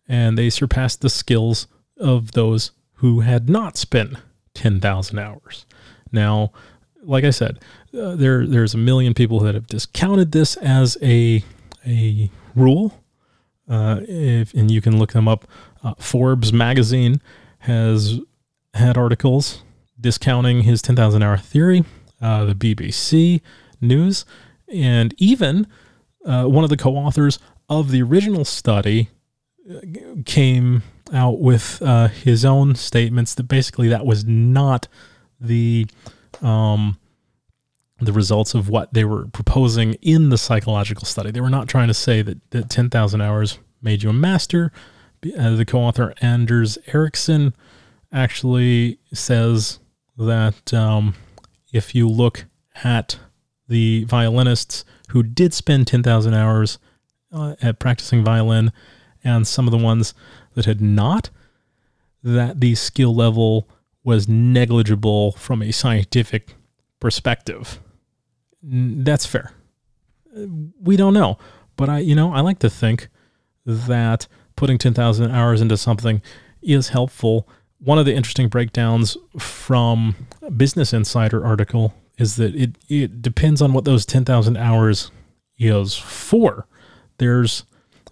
A: and they surpassed the skills of those who had not spent 10,000 hours. Now, like I said, uh, there there's a million people that have discounted this as a a rule. Uh, if, and you can look them up. Uh, Forbes magazine has had articles discounting his 10,000 hour theory. Uh, the BBC News, and even uh, one of the co-authors of the original study uh, came out with his own statements that basically that was not the um, the results of what they were proposing in the psychological study. They were not trying to say that, that 10,000 hours made you a master, uh, the co-author Anders Ericsson actually says that um, if you look at the violinists who did spend 10,000 hours uh, at practicing violin and some of the ones that had not, that the skill level was negligible from a scientific perspective. That's fair. We don't know, but I, you know, I like to think that putting 10,000 hours into something is helpful. One of the interesting breakdowns from Business Insider article is that it, it depends on what those 10,000 hours is for. There's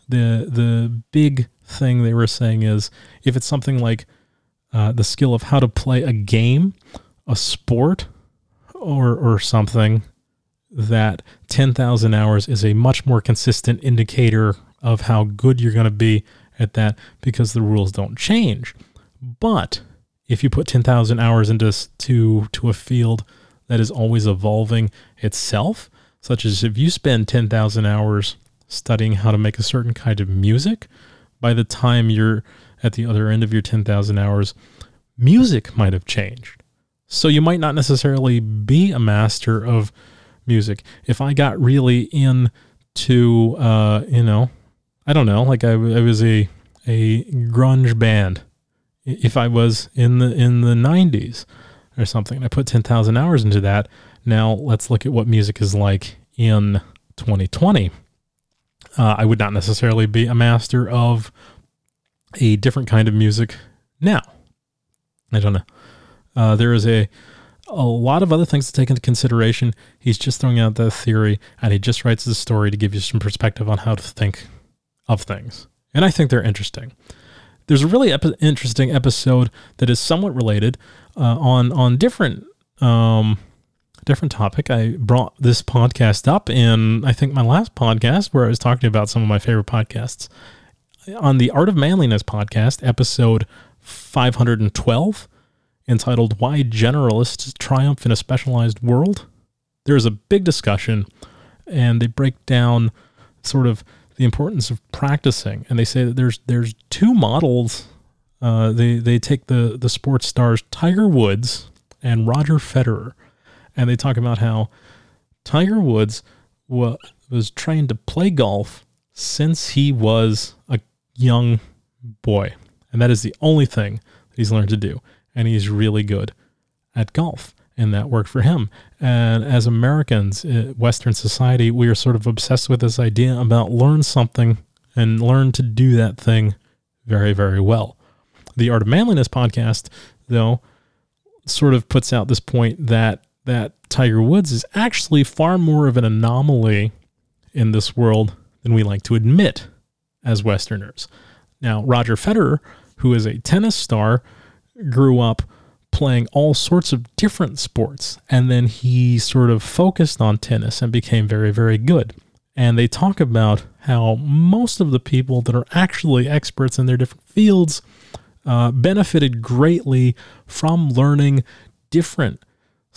A: the the big thing they were saying is if it's something like uh, the skill of how to play a game, a sport, or or something, that 10,000 hours is a much more consistent indicator of how good you're going to be at that because the rules don't change. But if you put 10,000 hours into to to a field that is always evolving itself, such as if you spend 10,000 hours studying how to make a certain kind of music, by the time you're at the other end of your 10,000 hours, music might have changed. So you might not necessarily be a master of music. If I got really into, uh, you know, I don't know, like I, I was a a grunge band. If I was in the in the 90s or something, I put 10,000 hours into that. Now let's look at what music is like in 2020. Uh, I would not necessarily be a master of a different kind of music now. I don't know. Uh, there is a a lot of other things to take into consideration. He's just throwing out the theory, and he just writes the story to give you some perspective on how to think of things. And I think they're interesting. There's a really interesting episode that is somewhat related uh, on on different um, different topic. I brought this podcast up in I think my last podcast where I was talking about some of my favorite podcasts on the Art of Manliness podcast, episode 512 entitled Why Generalists Triumph in a Specialized World. There's a big discussion, and they break down sort of the importance of practicing. And they say that there's there's two models. Uh, they they take the the sports stars Tiger Woods and Roger Federer, and they talk about how Tiger Woods wa- was trained to play golf since he was a young boy, and that is the only thing that he's learned to do and he's really good at golf. And that worked for him. And as Americans, uh, Western society, we are sort of obsessed with this idea about learn something and learn to do that thing very, very well. The Art of Manliness podcast, though, sort of puts out this point that that Tiger Woods is actually far more of an anomaly in this world than we like to admit as Westerners. Now, Roger Federer, who is a tennis star grew up playing all sorts of different sports. And then he sort of focused on tennis and became very, very good. And they talk about how most of the people that are actually experts in their different fields uh, benefited greatly from learning different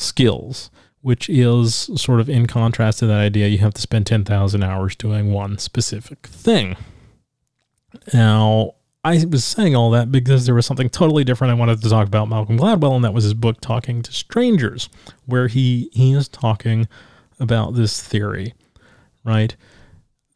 A: skills, which is sort of in contrast to that idea you have to spend 10,000 hours doing one specific thing. Now, I was saying all that because there was something totally different I wanted to talk about Malcolm Gladwell, and that was his book Talking to Strangers, where he he is talking about this theory, right?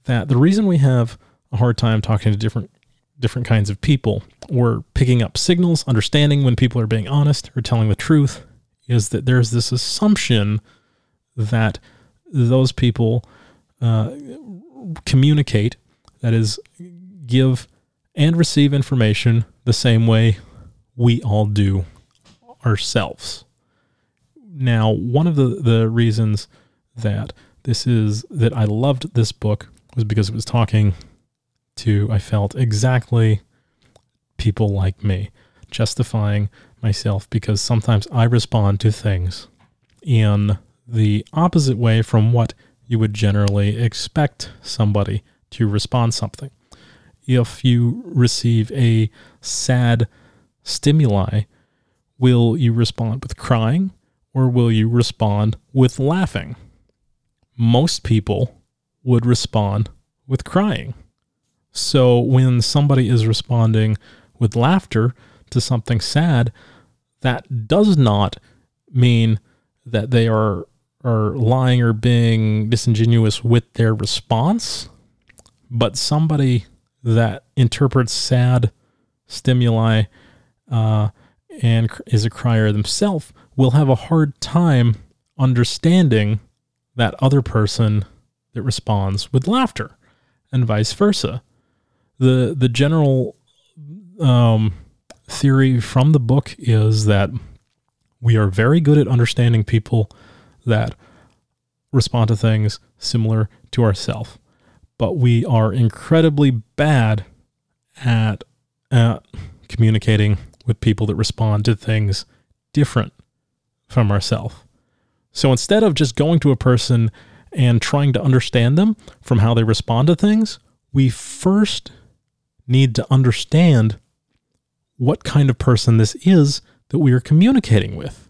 A: That the reason we have a hard time talking to different different kinds of people or picking up signals, understanding when people are being honest or telling the truth, is that there's this assumption that those people uh, communicate, that is, give and receive information the same way we all do ourselves. Now, one of the, the reasons that this is that I loved this book was because it was talking to, I felt exactly people like me, justifying myself because sometimes I respond to things in the opposite way from what you would generally expect somebody to respond something if you receive a sad stimuli, will you respond with crying or will you respond with laughing? Most people would respond with crying. So when somebody is responding with laughter to something sad, that does not mean that they are are lying or being disingenuous with their response, but somebody that interprets sad stimuli uh, and is a crier themselves will have a hard time understanding that other person that responds with laughter and vice versa. The the general um, theory from the book is that we are very good at understanding people that respond to things similar to ourselves, but we are incredibly bad at, at communicating with people that respond to things different from ourselves. So instead of just going to a person and trying to understand them from how they respond to things, we first need to understand what kind of person this is that we are communicating with.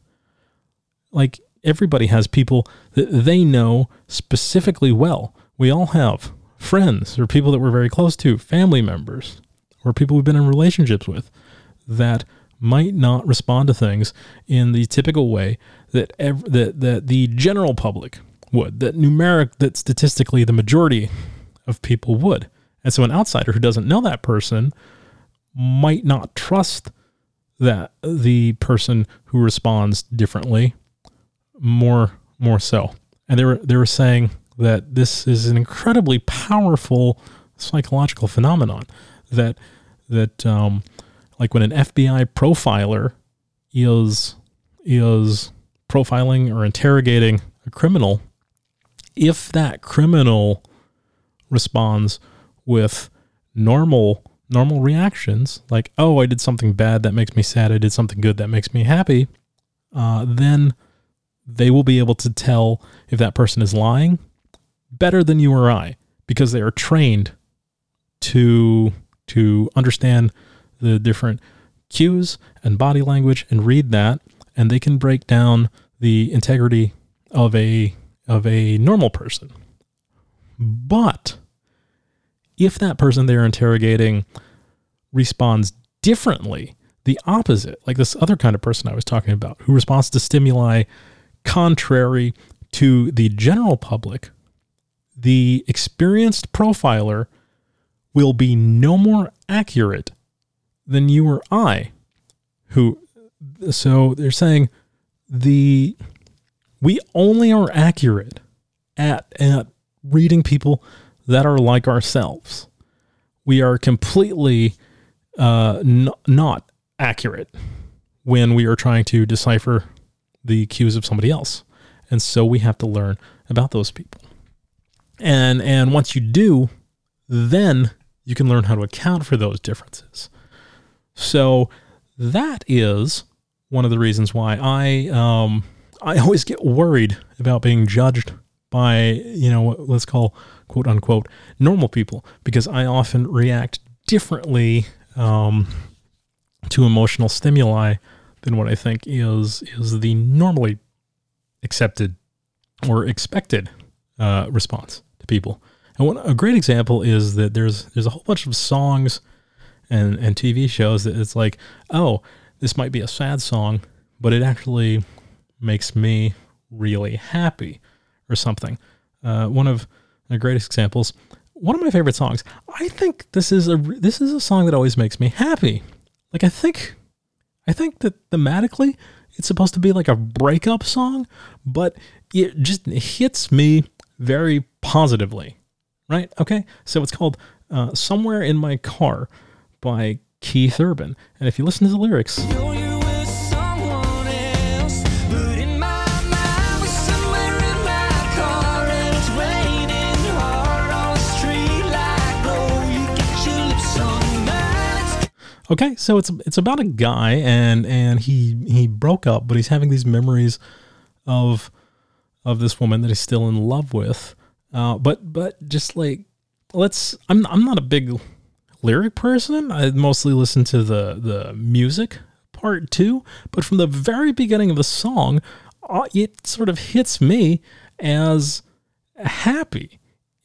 A: Like everybody has people that they know specifically well. We all have friends or people that we're very close to, family members, or people we've been in relationships with that might not respond to things in the typical way that ev- that that the general public would, that numeric that statistically the majority of people would. And so an outsider who doesn't know that person might not trust that the person who responds differently more more so. And they were they were saying that this is an incredibly powerful psychological phenomenon that that um, like when an FBI profiler is is profiling or interrogating a criminal, if that criminal responds with normal normal reactions like oh i did something bad that makes me sad i did something good that makes me happy uh, then they will be able to tell if that person is lying better than you or i because they are trained to to understand the different cues and body language and read that and they can break down the integrity of a of a normal person. But if that person they're interrogating responds differently, the opposite, like this other kind of person I was talking about, who responds to stimuli contrary to the general public, the experienced profiler will be no more accurate than you or I, who, so they're saying the, we only are accurate at, at reading people that are like ourselves. We are completely uh, n- not accurate when we are trying to decipher the cues of somebody else. And so we have to learn about those people. And and once you do, then you can learn how to account for those differences. So that is one of the reasons why I um, I always get worried about being judged by you know what let's call quote unquote normal people because I often react differently um, to emotional stimuli than what I think is is the normally accepted or expected uh, response to people. And one, a great example is that there's there's a whole bunch of songs and and TV shows that it's like, oh, this might be a sad song, but it actually makes me really happy or something. Uh, one of the greatest examples one of my favorite songs. I think this is a this is a song that always makes me happy. Like I think I think that thematically it's supposed to be like a breakup song, but it just hits me very positively. Right? Okay. So it's called uh, "Somewhere in My Car" by Keith Urban, and if you listen to the lyrics. Okay, so it's it's about a guy and and he he broke up, but he's having these memories of of this woman that he's still in love with. Uh, but but just like let's I'm I'm not a big lyric person. I mostly listen to the the music part too. But from the very beginning of the song, uh, it sort of hits me as happy.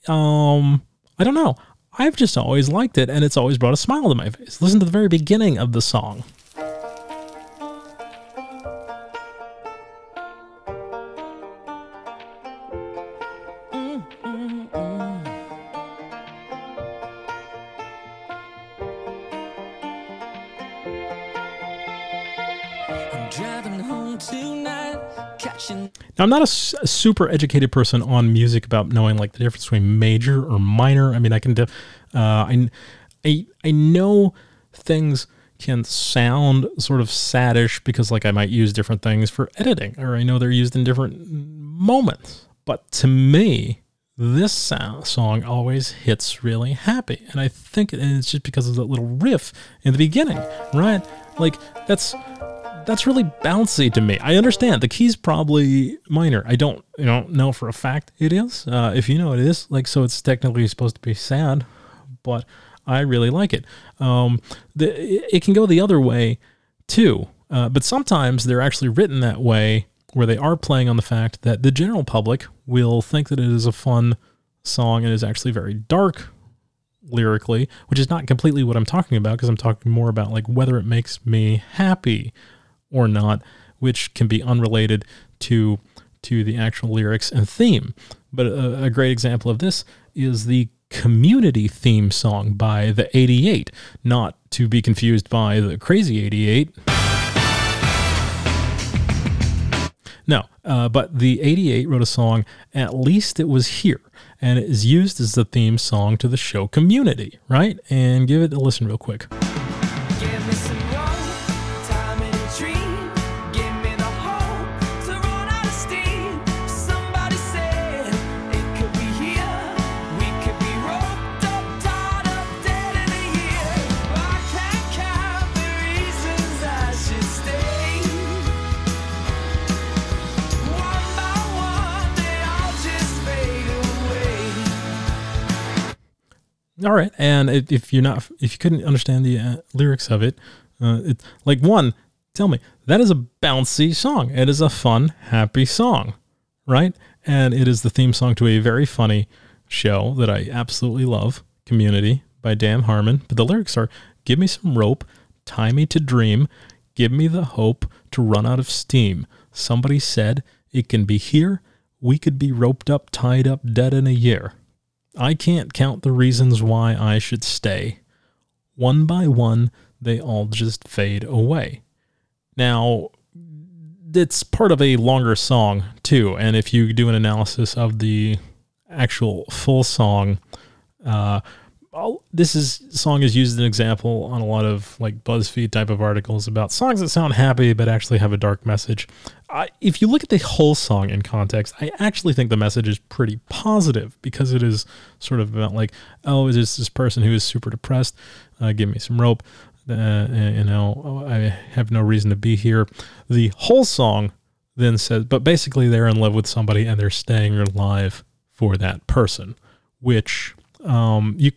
A: Um, I don't know. I've just always liked it, and it's always brought a smile to my face. Listen to the very beginning of the song. Now, I'm not a, super educated person on music about knowing like the difference between major or minor. I mean, I can, uh, I, I, I know things can sound sort of saddish because like I might use different things for editing, or I know they're used in different moments. But to me, this sound, song always hits really happy, and I think it's just because of that little riff in the beginning, right? Like that's that's really bouncy to me. I understand the key's probably minor. I don't you know know for a fact it is. Uh, if you know it is, like so, it's technically supposed to be sad, but I really like it. Um, the, it can go the other way too, uh, but sometimes they're actually written that way where they are playing on the fact that the general public will think that it is a fun song and is actually very dark lyrically, which is not completely what I'm talking about because I'm talking more about like whether it makes me happy or not, which can be unrelated to to the actual lyrics and theme. But a, a great example of this is the community theme song by the 88, not to be confused by the Crazy 88. No, uh, but the 88 wrote a song, At Least It Was Here, and it is used as the theme song to the show Community, right? And give it a listen real quick. All right. And if you're not, if you couldn't understand the uh, lyrics of it, uh, it, like one, tell me that is a bouncy song. It is a fun, happy song, right? And it is the theme song to a very funny show that I absolutely love, Community by Dan Harmon. But the lyrics are, "Give me some rope, tie me to dream, give me the hope to run out of steam." Somebody said it can be here. We could be roped up, tied up, dead in a year. I can't count the reasons why I should stay. One by one, they all just fade away. Now, it's part of a longer song, too. And if you do an analysis of the actual full song, uh, this is song is used as an example on a lot of like BuzzFeed type of articles about songs that sound happy but actually have a dark message. I, if you look at the whole song in context, I actually think the message is pretty positive because it is sort of about like, oh, is this this person who is super depressed? Uh, give me some rope. Uh, you know, I have no reason to be here. The whole song then says, but basically they're in love with somebody and they're staying alive for that person, which um, you,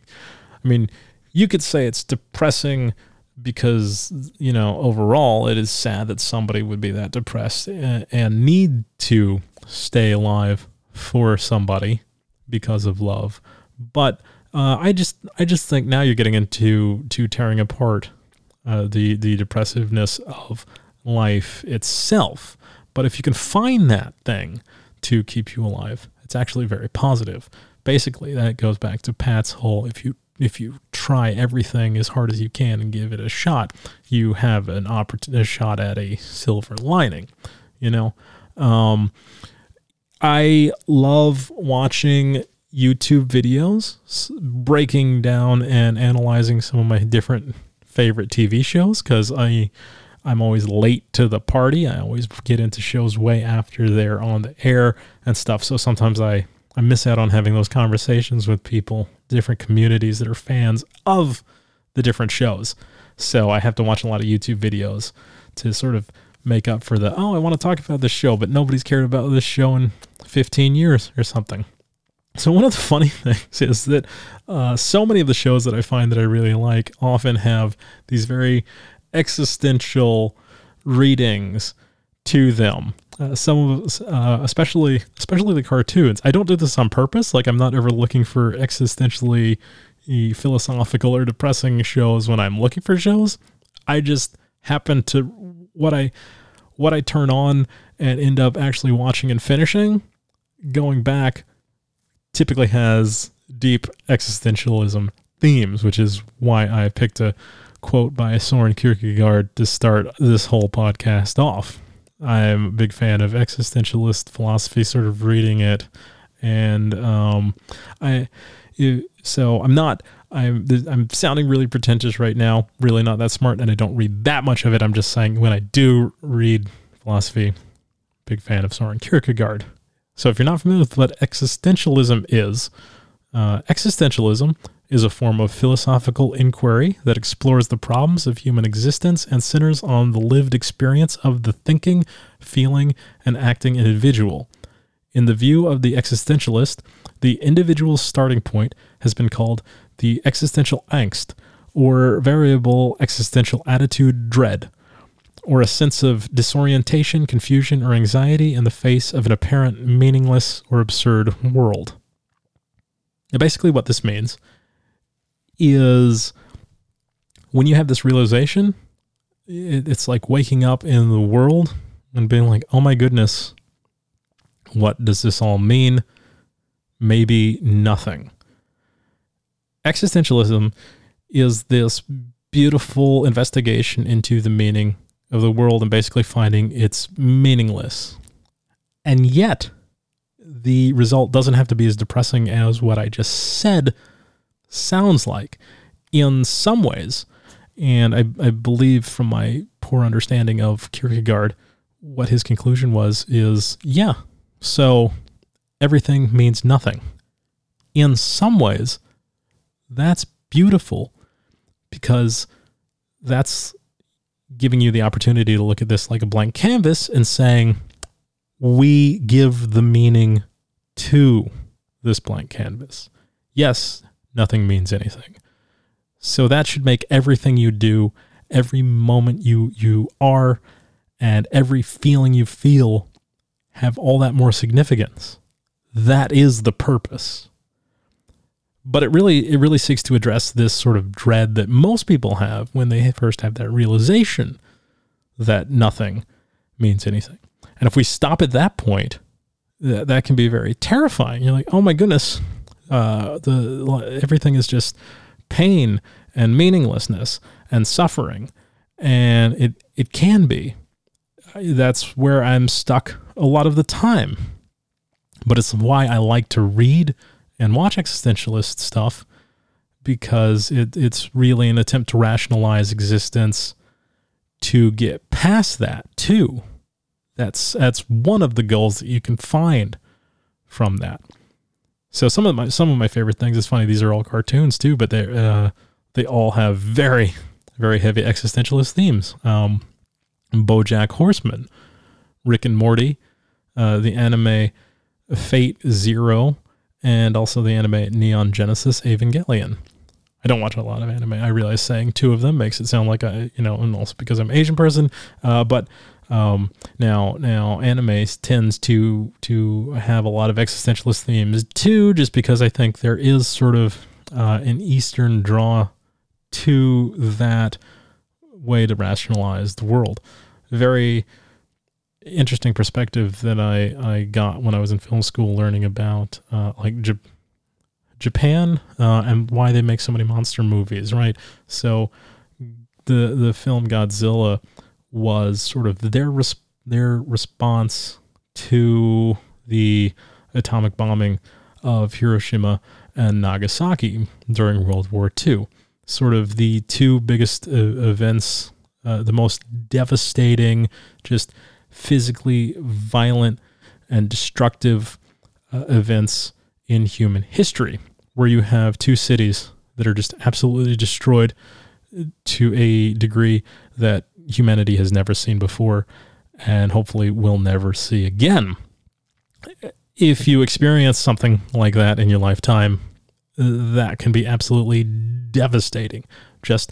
A: I mean, you could say it's depressing because you know overall it is sad that somebody would be that depressed and, and need to stay alive for somebody because of love. But uh, I just I just think now you're getting into to tearing apart uh, the the depressiveness of life itself. But if you can find that thing to keep you alive, it's actually very positive basically that goes back to Pat's whole if you if you try everything as hard as you can and give it a shot, you have an opportunity a shot at a silver lining. You know, um, I love watching YouTube videos breaking down and analyzing some of my different favorite TV shows because I I'm always late to the party. I always get into shows way after they're on the air and stuff. So sometimes I I miss out on having those conversations with people, different communities that are fans of the different shows. So I have to watch a lot of YouTube videos to sort of make up for the, oh, I want to talk about this show, but nobody's cared about this show in 15 years or something. So one of the funny things is that uh, so many of the shows that I find that I really like often have these very existential readings to them uh, some of uh, especially especially the cartoons. I don't do this on purpose. Like I'm not ever looking for existentially, philosophical or depressing shows when I'm looking for shows. I just happen to what I what I turn on and end up actually watching and finishing, going back, typically has deep existentialism themes, which is why I picked a quote by Soren Kierkegaard to start this whole podcast off. I'm a big fan of existentialist philosophy, sort of reading it, and um, I so I'm not I'm I'm sounding really pretentious right now. Really not that smart, and I don't read that much of it. I'm just saying when I do read philosophy, big fan of Soren Kierkegaard. So if you're not familiar with what existentialism is, uh, existentialism is a form of philosophical inquiry that explores the problems of human existence and centers on the lived experience of the thinking, feeling, and acting individual. In the view of the existentialist, the individual's starting point has been called the existential angst, or variable existential attitude dread, or a sense of disorientation, confusion, or anxiety in the face of an apparent meaningless or absurd world. And basically, what this means is when you have this realization, it's like waking up in the world and being like, oh my goodness, what does this all mean? Maybe nothing. Existentialism is this beautiful investigation into the meaning of the world and basically finding it's meaningless. And yet, the result doesn't have to be as depressing as what I just said sounds like in some ways. And I, I believe from my poor understanding of Kierkegaard, what his conclusion was is yeah, so everything means nothing. In some ways, that's beautiful because that's giving you the opportunity to look at this like a blank canvas and saying, we give the meaning to this blank canvas. Yes, nothing means anything. So that should make everything you do, every moment you you are, and every feeling you feel have all that more significance. That is the purpose. But it really it really seeks to address this sort of dread that most people have when they first have that realization that nothing means anything. And if we stop at that point, that, that can be very terrifying. You're like, oh my goodness, uh, the everything is just pain and meaninglessness and suffering, and it it can be. That's where I'm stuck a lot of the time. But it's why I like to read and watch existentialist stuff because it, it's really an attempt to rationalize existence to get past that too. That's that's one of the goals that you can find from that. So some of my some of my favorite things. It's funny these are all cartoons too, but they uh, they all have very very heavy existentialist themes. Um, BoJack Horseman, Rick and Morty, uh, the anime Fate Zero, and also the anime Neon Genesis Evangelion. I don't watch a lot of anime. I realize saying two of them makes it sound like I, you know, and also because I'm an Asian person. Uh, but um, now, now, anime tends to to have a lot of existentialist themes too, just because I think there is sort of uh, an Eastern draw to that way to rationalize the world. Very interesting perspective that I I got when I was in film school, learning about uh, like J- Japan uh, and why they make so many monster movies, right? So the the film Godzilla was sort of their res- their response to the atomic bombing of Hiroshima and Nagasaki during World War II. Sort of the two biggest uh, events, uh, the most devastating, just physically violent and destructive uh, events in human history, where you have two cities that are just absolutely destroyed to a degree that humanity has never seen before and hopefully will never see again. If you experience something like that in your lifetime, that can be absolutely devastating just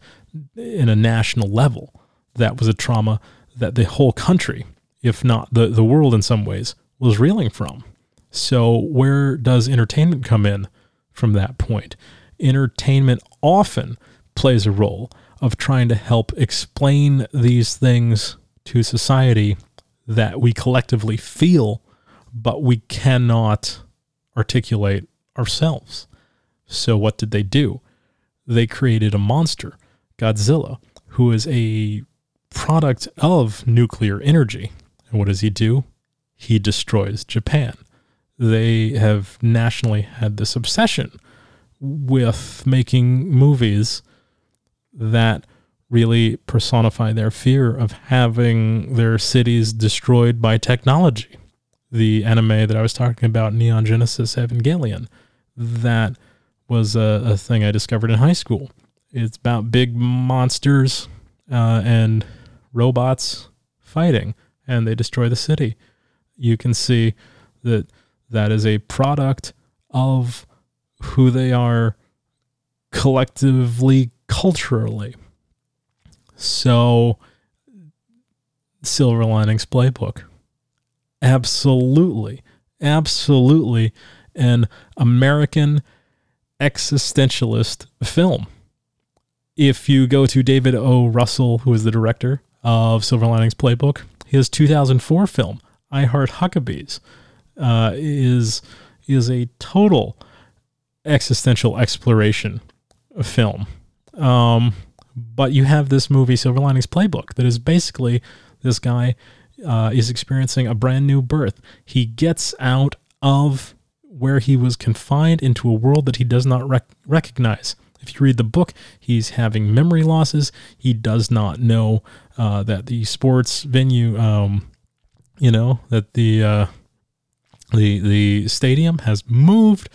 A: in a national level. That was a trauma that the whole country, if not the, the world in some ways, was reeling from. So, where does entertainment come in from that point? entertainment often plays a role of trying to help explain these things to society that we collectively feel, but we cannot articulate ourselves. So, what did they do? They created a monster, Godzilla, who is a product of nuclear energy. And what does he do? He destroys Japan. They have nationally had this obsession with making movies that really personify their fear of having their cities destroyed by technology. The anime that I was talking about, Neon Genesis Evangelion, that was a, a thing I discovered in high school. It's about big monsters uh, and robots fighting, and they destroy the city. You can see that that is a product of who they are collectively, culturally. So, Silver Linings Playbook. Absolutely, absolutely an American existentialist film. If you go to David O. Russell, who is the director of Silver Linings Playbook, his 2004 film, I Heart Huckabees, uh, is is a total existential exploration film. Um, but you have this movie, Silver Linings Playbook, that is basically this guy uh, is experiencing a brand new birth. He gets out of where he was confined into a world that he does not rec- recognize. If you read the book, he's having memory losses. He does not know uh, that the sports venue, um, you know, that the uh, the the stadium has moved.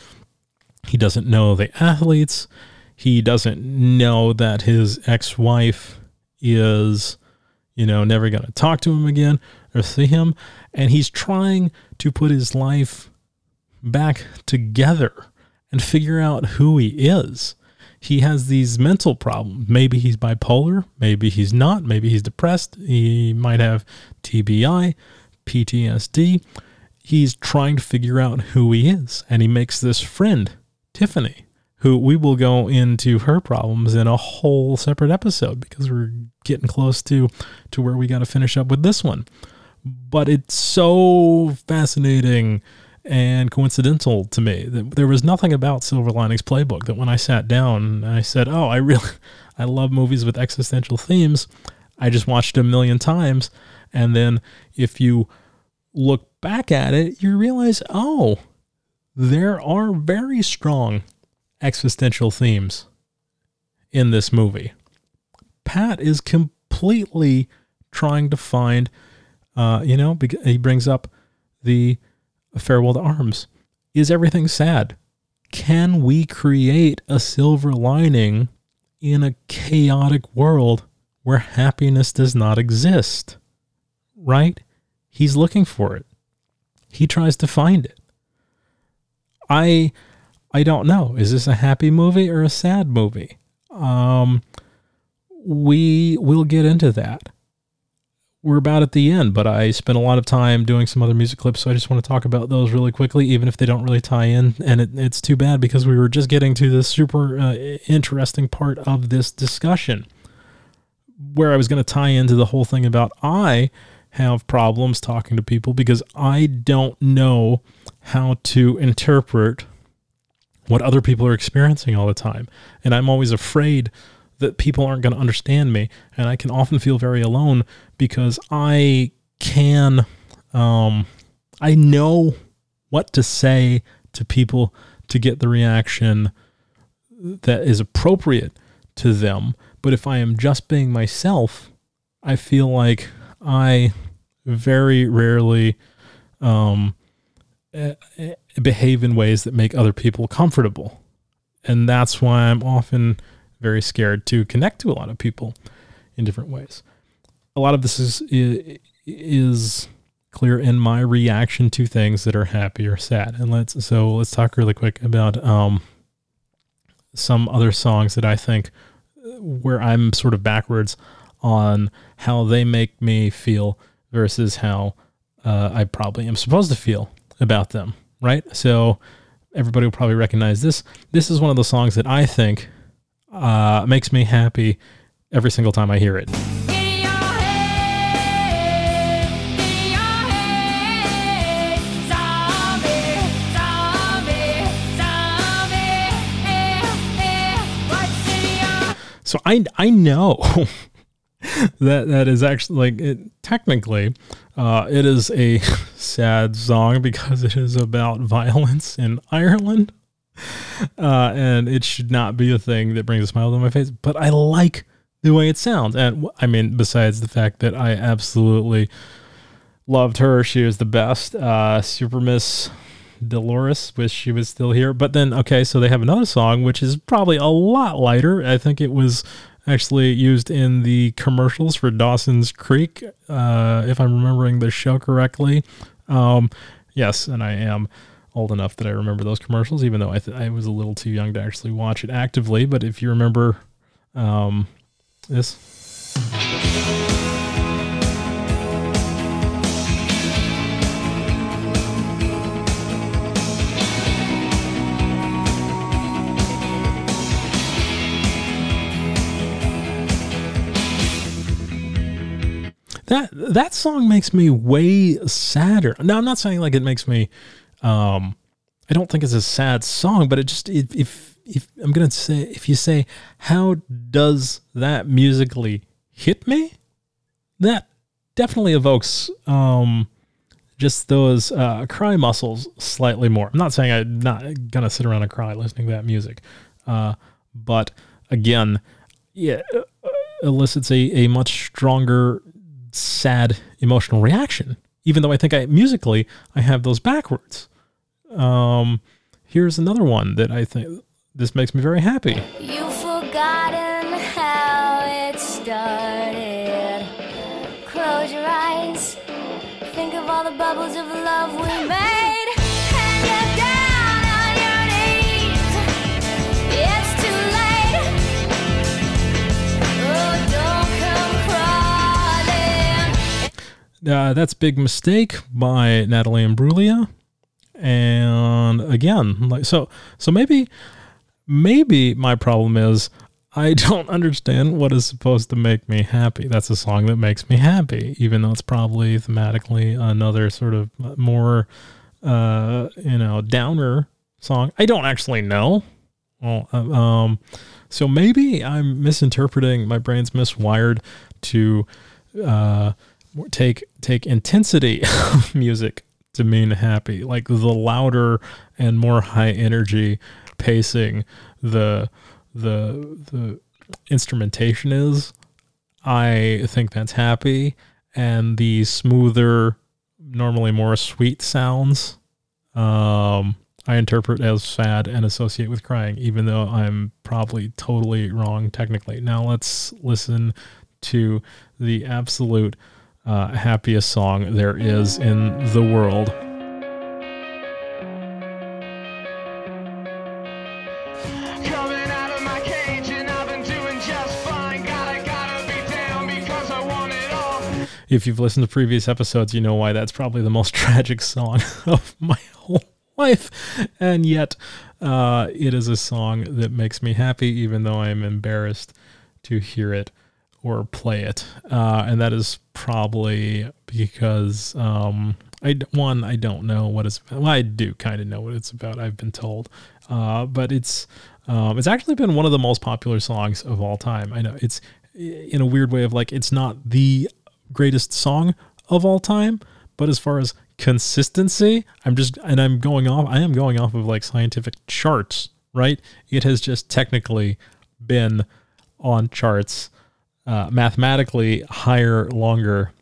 A: He doesn't know the athletes. He doesn't know that his ex-wife is, you know, never going to talk to him again or see him, and he's trying to put his life back together and figure out who he is. He has these mental problems. Maybe he's bipolar, maybe he's not, maybe he's depressed, he might have TBI, PTSD. He's trying to figure out who he is, and he makes this friend, Tiffany, who we will go into her problems in a whole separate episode because we're getting close to to where we got to finish up with this one. But it's so fascinating and coincidental to me that there was nothing about Silver Linings Playbook that when I sat down I said, "Oh, I really I love movies with existential themes." I just watched a million times and then if you look back at it, you realize, "Oh, there are very strong existential themes in this movie." Pat is completely trying to find uh, you know, he brings up the farewell to arms. Is everything sad? Can we create a silver lining in a chaotic world where happiness does not exist? Right? He's looking for it. He tries to find it. I I don't know. Is this a happy movie or a sad movie? Um we will get into that we're about at the end, but I spent a lot of time doing some other music clips, so I just want to talk about those really quickly, even if they don't really tie in. And it, it's too bad because we were just getting to the super uh, interesting part of this discussion where I was going to tie into the whole thing about I have problems talking to people because I don't know how to interpret what other people are experiencing all the time. And I'm always afraid that people aren't going to understand me. And I can often feel very alone because I can, um, I know what to say to people to get the reaction that is appropriate to them. But if I am just being myself, I feel like I very rarely um, behave in ways that make other people comfortable. And that's why I'm often very scared to connect to a lot of people in different ways. A lot of this is is clear in my reaction to things that are happy or sad. And let's so let's talk really quick about um, some other songs that I think where I'm sort of backwards on how they make me feel versus how uh, I probably am supposed to feel about them. Right. So everybody will probably recognize this. This is one of the songs that I think uh, makes me happy every single time I hear it. So I I know that that is actually like it, technically uh, it is a sad song because it is about violence in Ireland. Uh, and it should not be a thing that brings a smile to my face, but I like the way it sounds. And I mean, besides the fact that I absolutely loved her, she was the best. Uh, Super Miss Dolores, wish she was still here. But then, okay, so they have another song, which is probably a lot lighter. I think it was actually used in the commercials for Dawson's Creek, uh, if I'm remembering the show correctly. Um, yes, and I am old enough that I remember those commercials, even though I, th- I was a little too young to actually watch it actively. But if you remember um, this. That that song makes me way sadder. Now I'm not saying like it makes me um I don't think it's a sad song, but it just if if, if I'm to say if you say how does that musically hit me? That definitely evokes um just those uh, cry muscles slightly more. I'm not saying I'm not gonna sit around and cry listening to that music, uh, but again, yeah, uh, elicits a, a much stronger sad emotional reaction. Even though I think I musically I have those backwards. Um, here's another one that I think this makes me very happy.
C: You've forgotten how it started. Close your eyes. Think of all the bubbles of love we made.
A: Uh, that's Big Mistake by Natalie Imbruglia. And again, like so so maybe maybe my problem is I don't understand what is supposed to make me happy. That's a song that makes me happy, even though it's probably thematically another sort of more uh, you know, downer song. I don't actually know. Well, uh, um, so maybe I'm misinterpreting. My brain's miswired to uh, take take intensity of music to mean happy. Like the louder and more high energy pacing the the the instrumentation is, I think that's happy. And the smoother, normally more sweet sounds, um, I interpret as sad and associate with crying, even though I'm probably totally wrong technically. Now let's listen to the absolute uh, happiest song there is in the world.
D: Coming out of my cage and I've been doing just fine. Gotta, gotta be down because I want it all.
A: If you've listened to previous episodes, you know why that's probably the most tragic song of my whole life. And yet, uh, it is a song that makes me happy, even though I'm embarrassed to hear it or play it. Uh, and that is probably because, um, I, one, I don't know what it's. Well, I do kind of know what it's about, I've been told. Uh, but it's, um, it's actually been one of the most popular songs of all time. I know it's in a weird way of like, it's not the greatest song of all time, but as far as consistency, I'm just and I'm going off I am going off of like scientific charts, right? It has just technically been on charts uh, mathematically higher, longer,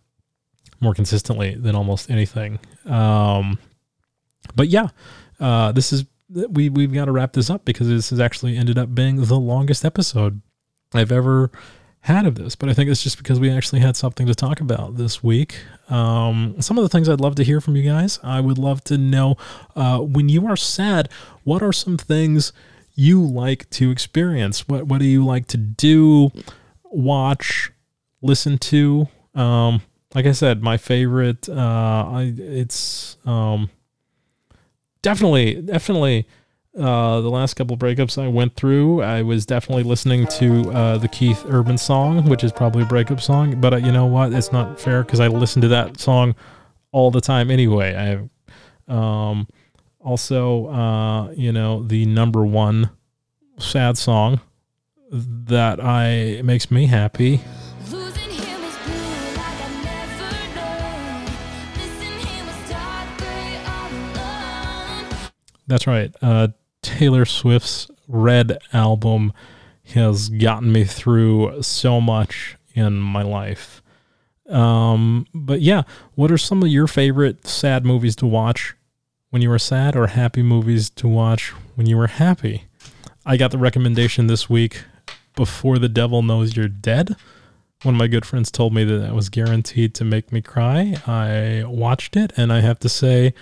A: more consistently than almost anything. Um, but yeah, uh, this is we we've got to wrap this up because this has actually ended up being the longest episode I've ever had of this, but I think it's just because we actually had something to talk about this week. Um, some of the things I'd love to hear from you guys. I would love to know uh, when you are sad, what are some things you like to experience? What what do you like to do, watch, listen to? Um, like I said, my favorite. Uh, I it's um, definitely definitely uh, the last couple breakups I went through, I was definitely listening to uh, the Keith Urban song, which is probably a breakup song. But uh, you know what? It's not fair because I listen to that song all the time anyway. I um, also, uh, you know, the number one sad song that I makes me happy
C: Losing him is blue like I never known. Missing him is dark gray all alone.
A: That's right. Uh, Taylor Swift's Red album has gotten me through so much in my life. Um, but yeah, what are some of your favorite sad movies to watch when you were sad or happy movies to watch when you were happy? I got the recommendation this week Before the Devil Knows You're Dead. One of my good friends told me that that was guaranteed to make me cry. I watched it and I have to say,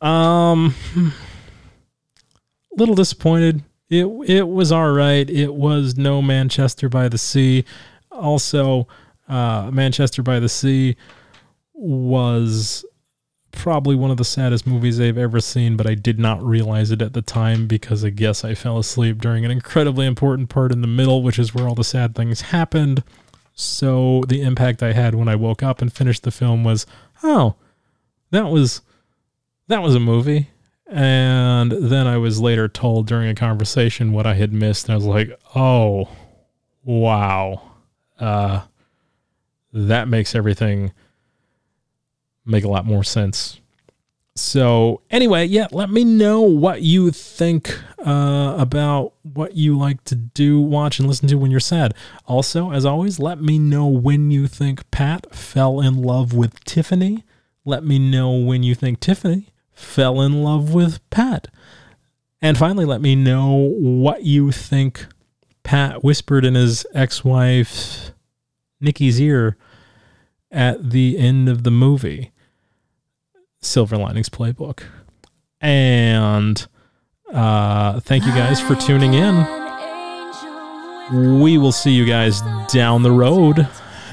A: um, little disappointed. It it was all right. It was no Manchester by the Sea. Also, uh, Manchester by the Sea was probably one of the saddest movies I've ever seen, but I did not realize it at the time because I guess I fell asleep during an incredibly important part in the middle, which is where all the sad things happened. So the impact I had when I woke up and finished the film was, oh, that was that was a movie. And then I was later told during a conversation what I had missed, and I was like, oh, wow. Uh, that makes everything make a lot more sense. So, anyway, yeah, let me know what you think uh, about what you like to do, watch, and listen to when you're sad. Also, as always, let me know when you think Pat fell in love with Tiffany. Let me know when you think Tiffany fell in love with Pat. And finally, let me know what you think Pat whispered in his ex wife Nikki's ear at the end of the movie, Silver Linings Playbook. And uh, thank you guys for tuning in. We will see you guys down the road.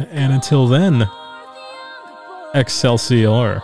A: And until then, Excelsior.